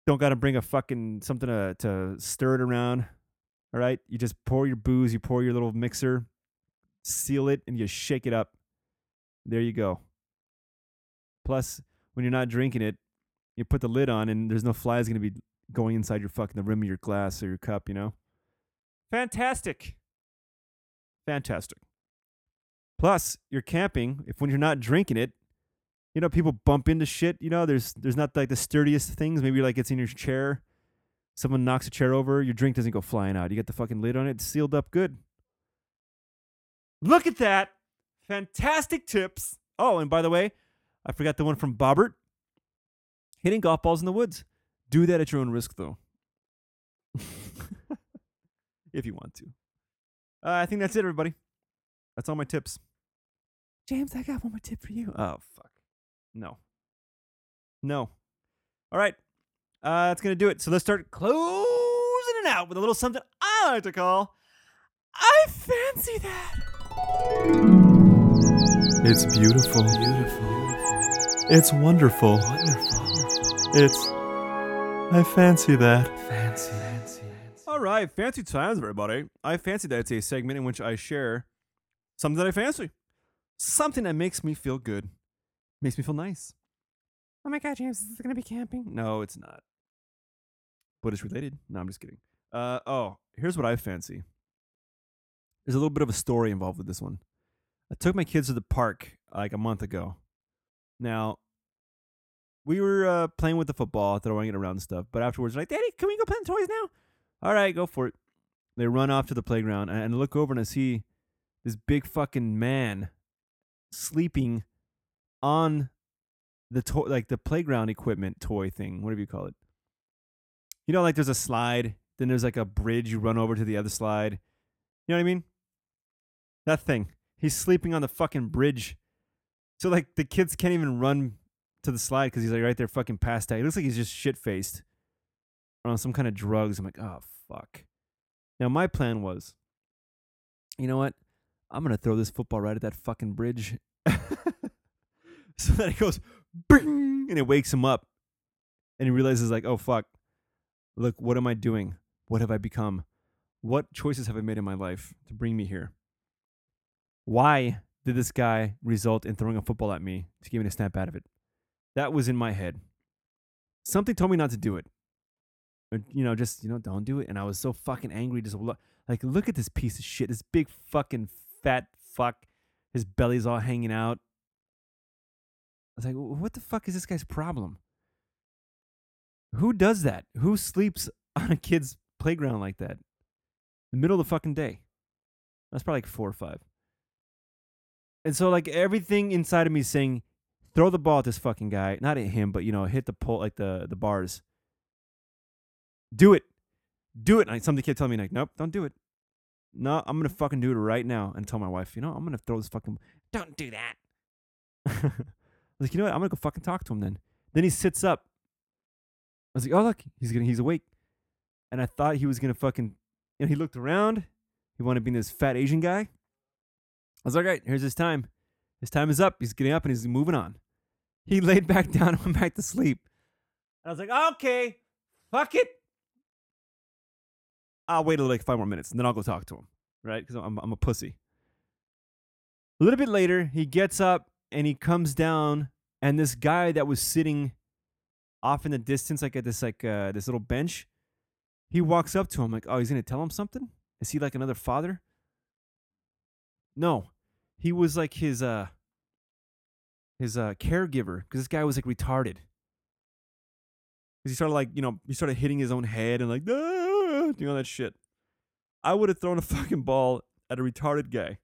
Don't got to bring a fucking something to to stir it around. All right, you just pour your booze, you pour your little mixer, seal it, and you shake it up. There you go. Plus, when you're not drinking it, you put the lid on, and there's no flies to be going inside your fucking the rim of your glass or your cup. You know, fantastic, fantastic. Plus, you're camping. If when you're not drinking it, you know people bump into shit. You know, there's there's not like the sturdiest things. Maybe like it's in your chair. Someone knocks a chair over. Your drink doesn't go flying out. You get the fucking lid on it. Sealed up good. Look at that! Fantastic tips. Oh, and by the way, I forgot the one from Bobbert. Hitting golf balls in the woods. Do that at your own risk, though. [laughs] if you want to. Uh, I think that's it, everybody. That's all my tips. James, I got one more tip for you. Oh fuck. No. No. All right. Uh that's gonna do it. So let's start closing it out with a little something I like to call I fancy that. It's beautiful. Beautiful. It's wonderful. It's. I fancy that. Fancy. All right, fancy times, everybody. I fancy that it's a segment in which I share something that I fancy, something that makes me feel good, makes me feel nice. Oh my god, James, is it gonna be camping? No, it's not. But it's related. No, I'm just kidding. Uh oh, here's what I fancy. There's a little bit of a story involved with this one. I took my kids to the park like a month ago. Now, we were uh, playing with the football, throwing it around and stuff. But afterwards, like, Daddy, can we go play toys now? All right, go for it. They run off to the playground, and I look over and I see this big fucking man sleeping on the toy, like the playground equipment toy thing, whatever you call it. You know, like there's a slide, then there's like a bridge you run over to the other slide. You know what I mean? That thing. He's sleeping on the fucking bridge. So like the kids can't even run to the slide because he's like right there fucking passed out. He looks like he's just shit faced on some kind of drugs. I'm like, oh fuck. Now my plan was, you know what? I'm gonna throw this football right at that fucking bridge. [laughs] so then it goes bing and it wakes him up. And he realizes like, oh fuck. Look, what am I doing? What have I become? What choices have I made in my life to bring me here? Why did this guy result in throwing a football at me to get me to snap out of it? That was in my head. Something told me not to do it. You know, just, you know, don't do it. And I was so fucking angry. Just look, like, look at this piece of shit. This big fucking fat fuck. His belly's all hanging out. I was like, what the fuck is this guy's problem? Who does that? Who sleeps [laughs] on a kid's playground like that? The middle of the fucking day. That's probably like four or five. And so like everything inside of me saying, throw the ball at this fucking guy. Not at him, but you know, hit the pole like the the bars. Do it. Do it. And some kid telling me like, nope, don't do it. No, I'm gonna fucking do it right now and tell my wife, you know, I'm gonna throw this fucking Don't do that. I was [laughs] like, you know what? I'm gonna go fucking talk to him then. Then he sits up. I was like, oh look, he's gonna he's awake. And I thought he was gonna fucking you know, he looked around. He wanted to be this fat Asian guy. I was like, all right, here's his time. His time is up. He's getting up and he's moving on. He [laughs] laid back down and went back to sleep. And I was like, okay, fuck it. I'll wait like five more minutes and then I'll go talk to him, right? Because I'm, I'm a pussy. A little bit later, he gets up and he comes down, and this guy that was sitting off in the distance, like at this like uh, this little bench, he walks up to him like, "Oh, he's gonna tell him something? Is he like another father?" No, he was like his uh his uh caregiver because this guy was like retarded. Because he started like you know he started hitting his own head and like ah, [laughs] doing all that shit. I would have thrown a fucking ball at a retarded guy.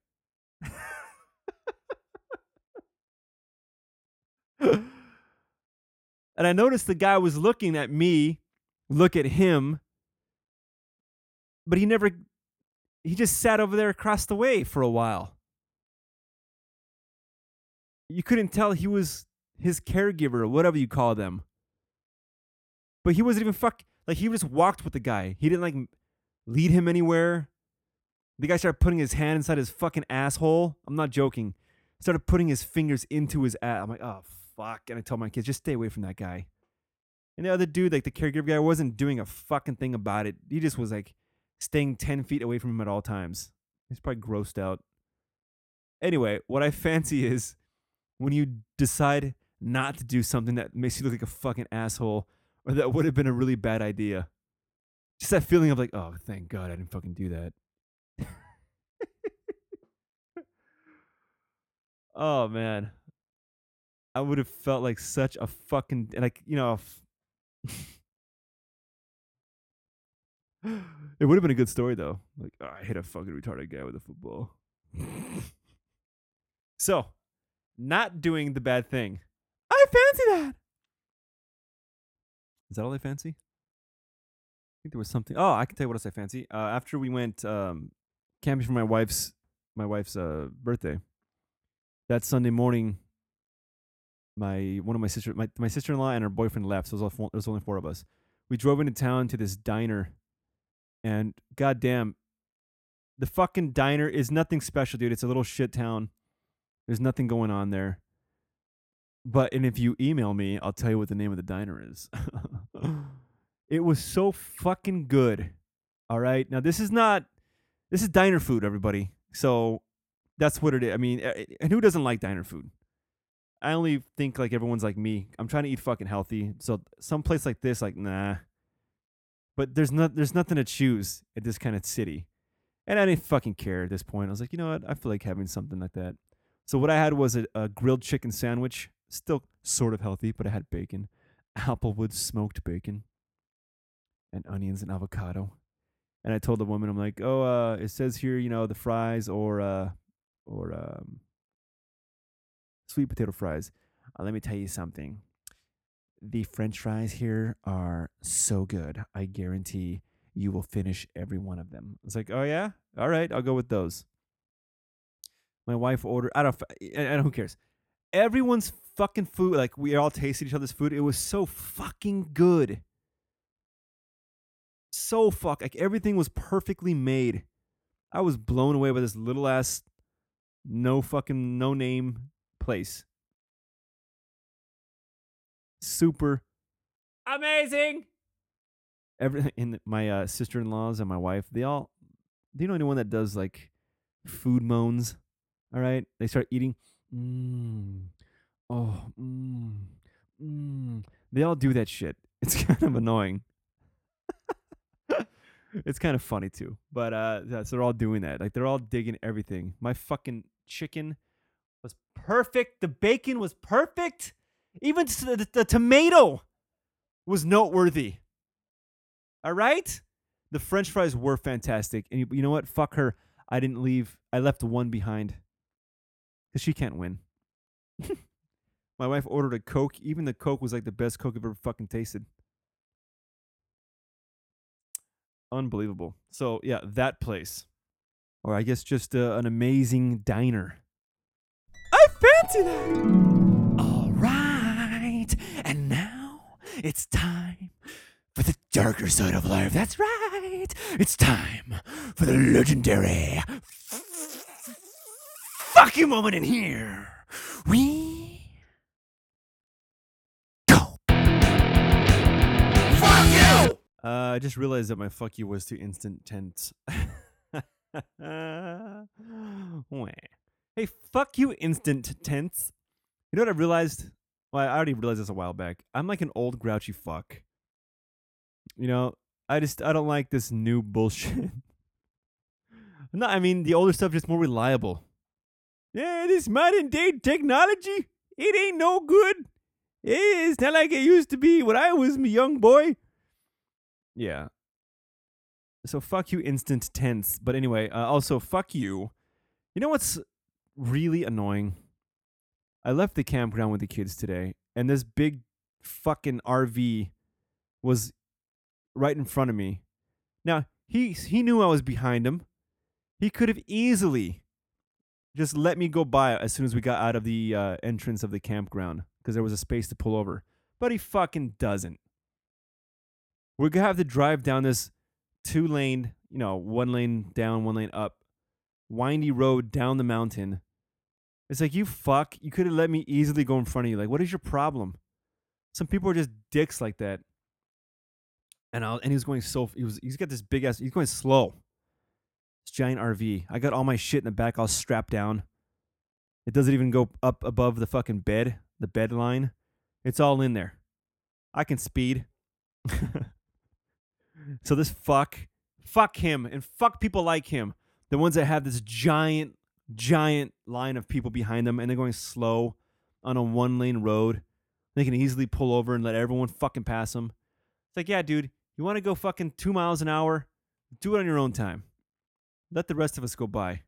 [laughs] and I noticed the guy was looking at me, look at him, but he never, he just sat over there across the way for a while. You couldn't tell he was his caregiver whatever you call them. But he wasn't even fuck, like he just walked with the guy. He didn't like lead him anywhere. The guy started putting his hand inside his fucking asshole. I'm not joking. Started putting his fingers into his ass. I'm like, oh fuck. And I told my kids, just stay away from that guy. And the other dude, like the caregiver guy, wasn't doing a fucking thing about it. He just was like staying 10 feet away from him at all times. He's probably grossed out. Anyway, what I fancy is when you decide not to do something that makes you look like a fucking asshole or that would have been a really bad idea. Just that feeling of like, oh, thank God I didn't fucking do that. [laughs] oh man, I would have felt like such a fucking like you know. [laughs] it would have been a good story though. Like oh, I hit a fucking retarded guy with a football. [laughs] so, not doing the bad thing. I fancy that. Is that all I fancy? I think there was something. Oh, I can tell you what else I fancy. Uh, after we went um, camping for my wife's my wife's uh, birthday, that Sunday morning, my one of my sister my, my sister in law and her boyfriend left, so it was only four of us. We drove into town to this diner, and goddamn, the fucking diner is nothing special, dude. It's a little shit town. There's nothing going on there. But and if you email me, I'll tell you what the name of the diner is. [laughs] it was so fucking good. All right. Now this is not this is diner food, everybody. So that's what it is. I mean, eh, and who doesn't like diner food? I only think like everyone's like me. I'm trying to eat fucking healthy. So some place like this, like nah. But there's not there's nothing to choose at this kind of city. And I didn't fucking care at this point. I was like, you know what? I feel like having something like that. So what I had was a, a grilled chicken sandwich, still sort of healthy, but I had bacon, [laughs] Applewood smoked bacon, and onions and avocado. And I told the woman, I'm like, oh, uh, it says here, you know, the fries or uh, or um, sweet potato fries. Uh, let me tell you something. The French fries here are so good. I guarantee you will finish every one of them. It's like, oh yeah, all right, I'll go with those. My wife ordered. I don't. I don't. Who cares? Everyone's fucking food. Like we all tasted each other's food. It was so fucking good. So fuck. Like everything was perfectly made. I was blown away by this little ass, no fucking no name place. Super amazing. Everything [laughs] in my uh, sister in laws and my wife, they all. Do you know anyone that does like food moans? All right, they start eating. Mm. Oh, mm. Mm. They all do that shit. It's [laughs] kind of annoying. It's kind of funny too. But uh so they're all doing that. Like they're all digging everything. My fucking chicken was perfect. The bacon was perfect. Even the, the tomato was noteworthy. All right? The french fries were fantastic. And you, you know what? Fuck her. I didn't leave. I left one behind. Cuz she can't win. [laughs] My wife ordered a Coke. Even the Coke was like the best Coke I've ever fucking tasted. Unbelievable. So, yeah, that place. Or I guess just uh, an amazing diner. I fancy that. All right, and now it's time for the darker side of life. That's right. It's time for the legendary fuck you moment in here. We Uh, I just realized that my fuck you was too instant tents. [laughs] Hey, fuck you, instant tents. You know what I realized? Well, I already realized this a while back. I'm like an old grouchy fuck. You know, I just I don't like this new bullshit. [laughs] no, I mean the older stuff just more reliable. Yeah, this modern day technology, it ain't no good. It's not like it used to be when I was a young boy. Yeah. So fuck you, instant tents. But anyway, uh, also fuck you. You know what's really annoying? I left the campground with the kids today, and this big fucking RV was right in front of me. Now he he knew I was behind him. He could have easily just let me go by as soon as we got out of the uh, entrance of the campground because there was a space to pull over. But he fucking doesn't. We're gonna have to drive down this two lane, you know, one lane down, one lane up, windy road down the mountain. It's like you fuck. You could have let me easily go in front of you. Like, what is your problem? Some people are just dicks like that. And I and he was going so he was he's got this big ass. He's going slow. This giant RV. I got all my shit in the back all strapped down. It doesn't even go up above the fucking bed, the bed line. It's all in there. I can speed. [laughs] so this fuck, fuck him, and fuck people like him. The ones that have this giant, giant line of people behind them, and they're going slow on a one lane road. They can easily pull over and let everyone fucking pass them. It's like, yeah, dude, you want to go fucking two miles an hour? Do it on your own time. Let the rest of us go by.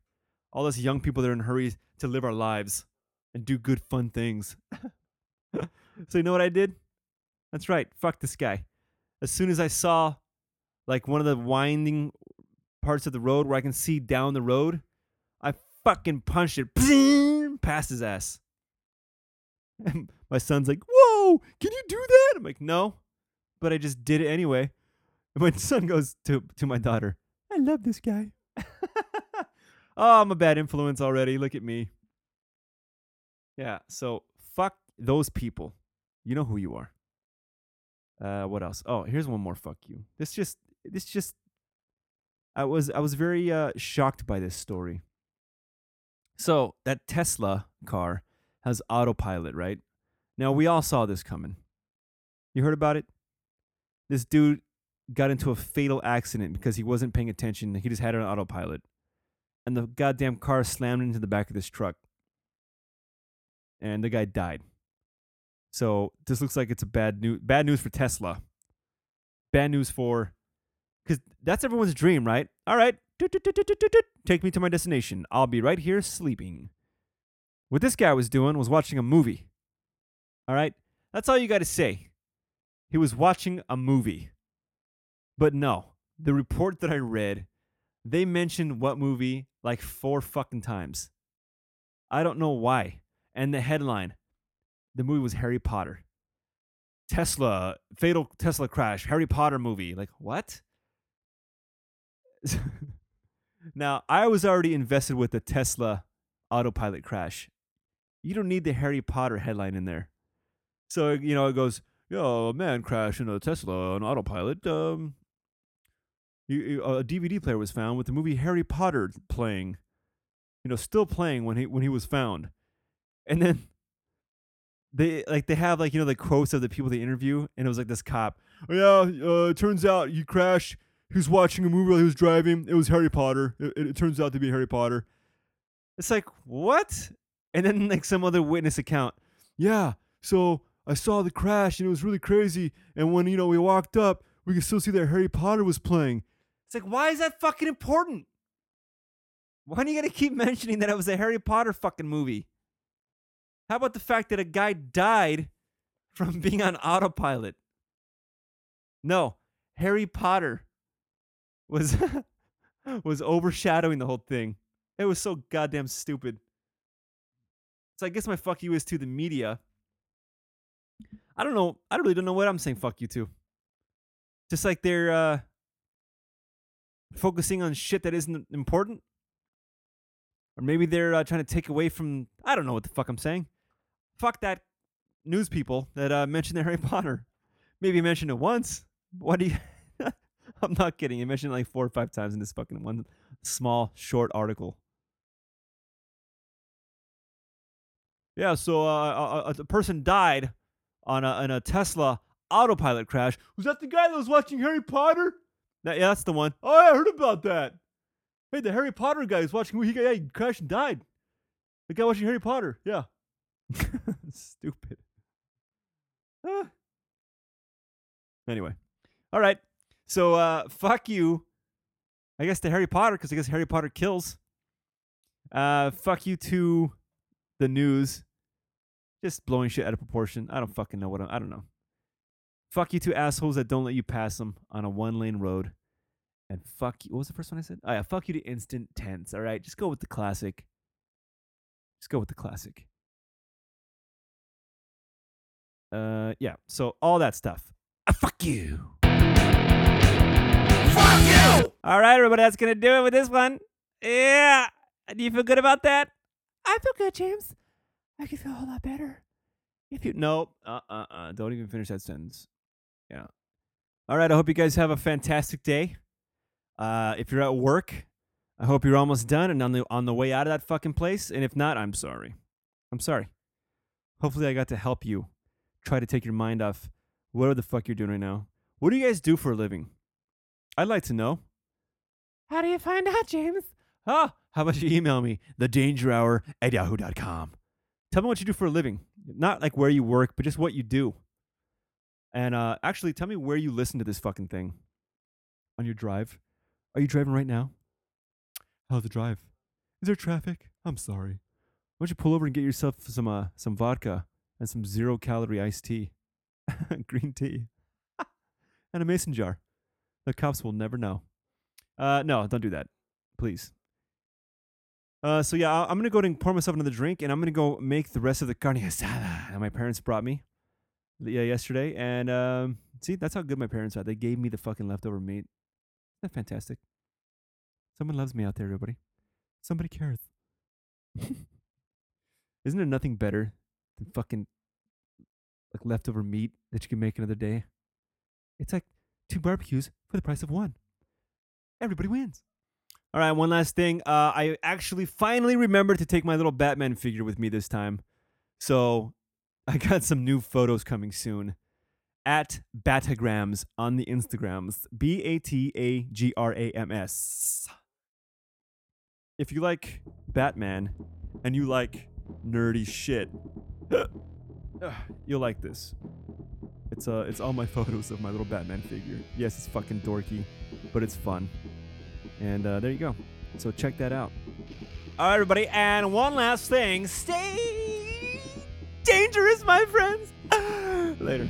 All us young people that are in hurries to live our lives and do good, fun things. [laughs] so you know what I did? That's right. Fuck this guy. As soon as I saw like one of the winding parts of the road where I can see down the road, I fucking punched it past his ass. And [laughs] my son's like, "Whoa, can you do that?" I'm like, "No," but I just did it anyway. And [laughs] my son goes to to my daughter, "I love this guy." [laughs] oh, I'm a bad influence already. Look at me. Yeah. So fuck those people. You know who you are. Uh, what else? Oh, here's one more. Fuck you. This just, this just. I was, I was very uh, shocked by this story. So that Tesla car has autopilot, right? Now we all saw this coming. You heard about it? This dude got into a fatal accident because he wasn't paying attention. He just had it on autopilot. And the goddamn car slammed into the back of this truck. And the guy died. So this looks like it's a bad news bad news for Tesla. Bad news for cuz that's everyone's dream, right? All right. Take me to my destination. I'll be right here sleeping. What this guy was doing was watching a movie. All right? That's all you got to say. He was watching a movie. But no, the report that I read, they mentioned what movie like four fucking times. I don't know why. And the headline, the movie was Harry Potter. Tesla, fatal Tesla crash, Harry Potter movie. Like, what? [laughs] now, I was already invested with the Tesla autopilot crash. You don't need the Harry Potter headline in there. So, you know, it goes, yo, a man crashed in a Tesla on autopilot. Um, you- a DVD player was found with the movie Harry Potter playing. You know, still playing when he when he was found, and then they like they have like you know the quotes of the people they interview, and it was like this cop. Oh, yeah, uh, turns out you crashed. He was watching a movie while he was driving. It was Harry Potter. It, it, it turns out to be Harry Potter. It's like what? And then like some other witness account. Yeah, so I saw the crash and it was really crazy. And when you know we walked up, we could still see that Harry Potter was playing. It's like, why is that fucking important? Why do you gotta keep [laughs] mentioning that it was a Harry Potter fucking movie? How about the fact that a guy died [laughs] from being on autopilot? No, Harry Potter was [laughs] was overshadowing the whole thing. It was so goddamn stupid. So I guess my fuck you is to the media. I don't know. I really don't know what I'm saying fuck you to. Just like they're uh focusing on shit that isn't important. Or maybe they're uh, trying to take away from I don't know what the fuck I'm saying. Fuck that news people that uh, mentioned Harry Potter. Maybe mentioned it once. What do you [laughs] I'm not kidding. You mentioned it like four or five times in this fucking one small short article. Yeah, so uh, a, a, person died on a, a Tesla autopilot crash. Was that the guy that was watching Harry Potter? That, yeah, that's the one. Oh, I heard about that. Hey, the Harry Potter guy is watching. He, yeah, he crashed and died. The guy watching Harry Potter. Yeah. [laughs] Stupid. Ah. Anyway, all right. So, uh, fuck you. I guess to Harry Potter because I guess Harry Potter kills. Uh, fuck you to the news. Just blowing shit out of proportion. I don't fucking know what I'm, I don't know. Fuck you to assholes that don't let you pass them on a one lane road. And fuck you. What was the first one I said? Oh, yeah. Fuck you to instant tents. All right. Just go with the classic. Just go with the classic. Uh, yeah. So all that stuff. Ah, fuck you. Fuck you! All right, everybody. That's gonna do it with this one. Yeah. Do you feel good about that? I feel good, James. I could feel a whole lot better. If you no, uh, uh, uh, don't even finish that sentence. Yeah. All right. I hope you guys have a fantastic day. Uh, if you're at work, I hope you're almost done and on the on the way out of that fucking place. And if not, I'm sorry. I'm sorry. Hopefully, I got to help you try to take your mind off whatever the fuck you're doing right now. What do you guys do for a living? I'd like to know. How do you find out, James? Ah, how about you email me, thedangerhour at yahoo.com. Tell me what you do for a living. Not like where you work, but just what you do. And uh, actually, tell me where you listen to this fucking thing on your drive. Are you driving right now? How's the drive? Is there traffic? I'm sorry. Why don't you pull over and get yourself some uh, some vodka and some zero calorie iced tea, [laughs] green tea, [laughs] and a mason jar. The cops will never know. Uh, no, don't do that, please. Uh, so yeah, I'm gonna go and pour myself another drink, and I'm gonna go make the rest of the carne [laughs] asada that my parents brought me, yeah, yesterday. And um, see, that's how good my parents are. They gave me the fucking leftover meat. Isn't that fantastic? Someone loves me out there, everybody. Somebody cares. [laughs] Isn't there nothing better than fucking like leftover meat that you can make another day. It's like two barbecues for the price of one. Everybody wins. All right, one last thing. Uh, I actually finally remembered to take my little Batman figure with me this time. So [laughs] I got some new photos coming soon at Batagrams on the Instagrams. B A T A G R A M S. If you like Batman and you like nerdy shit, [gasps] you'll like this. It's uh it's all my [laughs] photos of my little Batman figure. Yes, it's fucking dorky, but it's fun. And uh, there you go. So check that out. All right, everybody. And one last thing stay dangerous, my friends. [gasps] Later.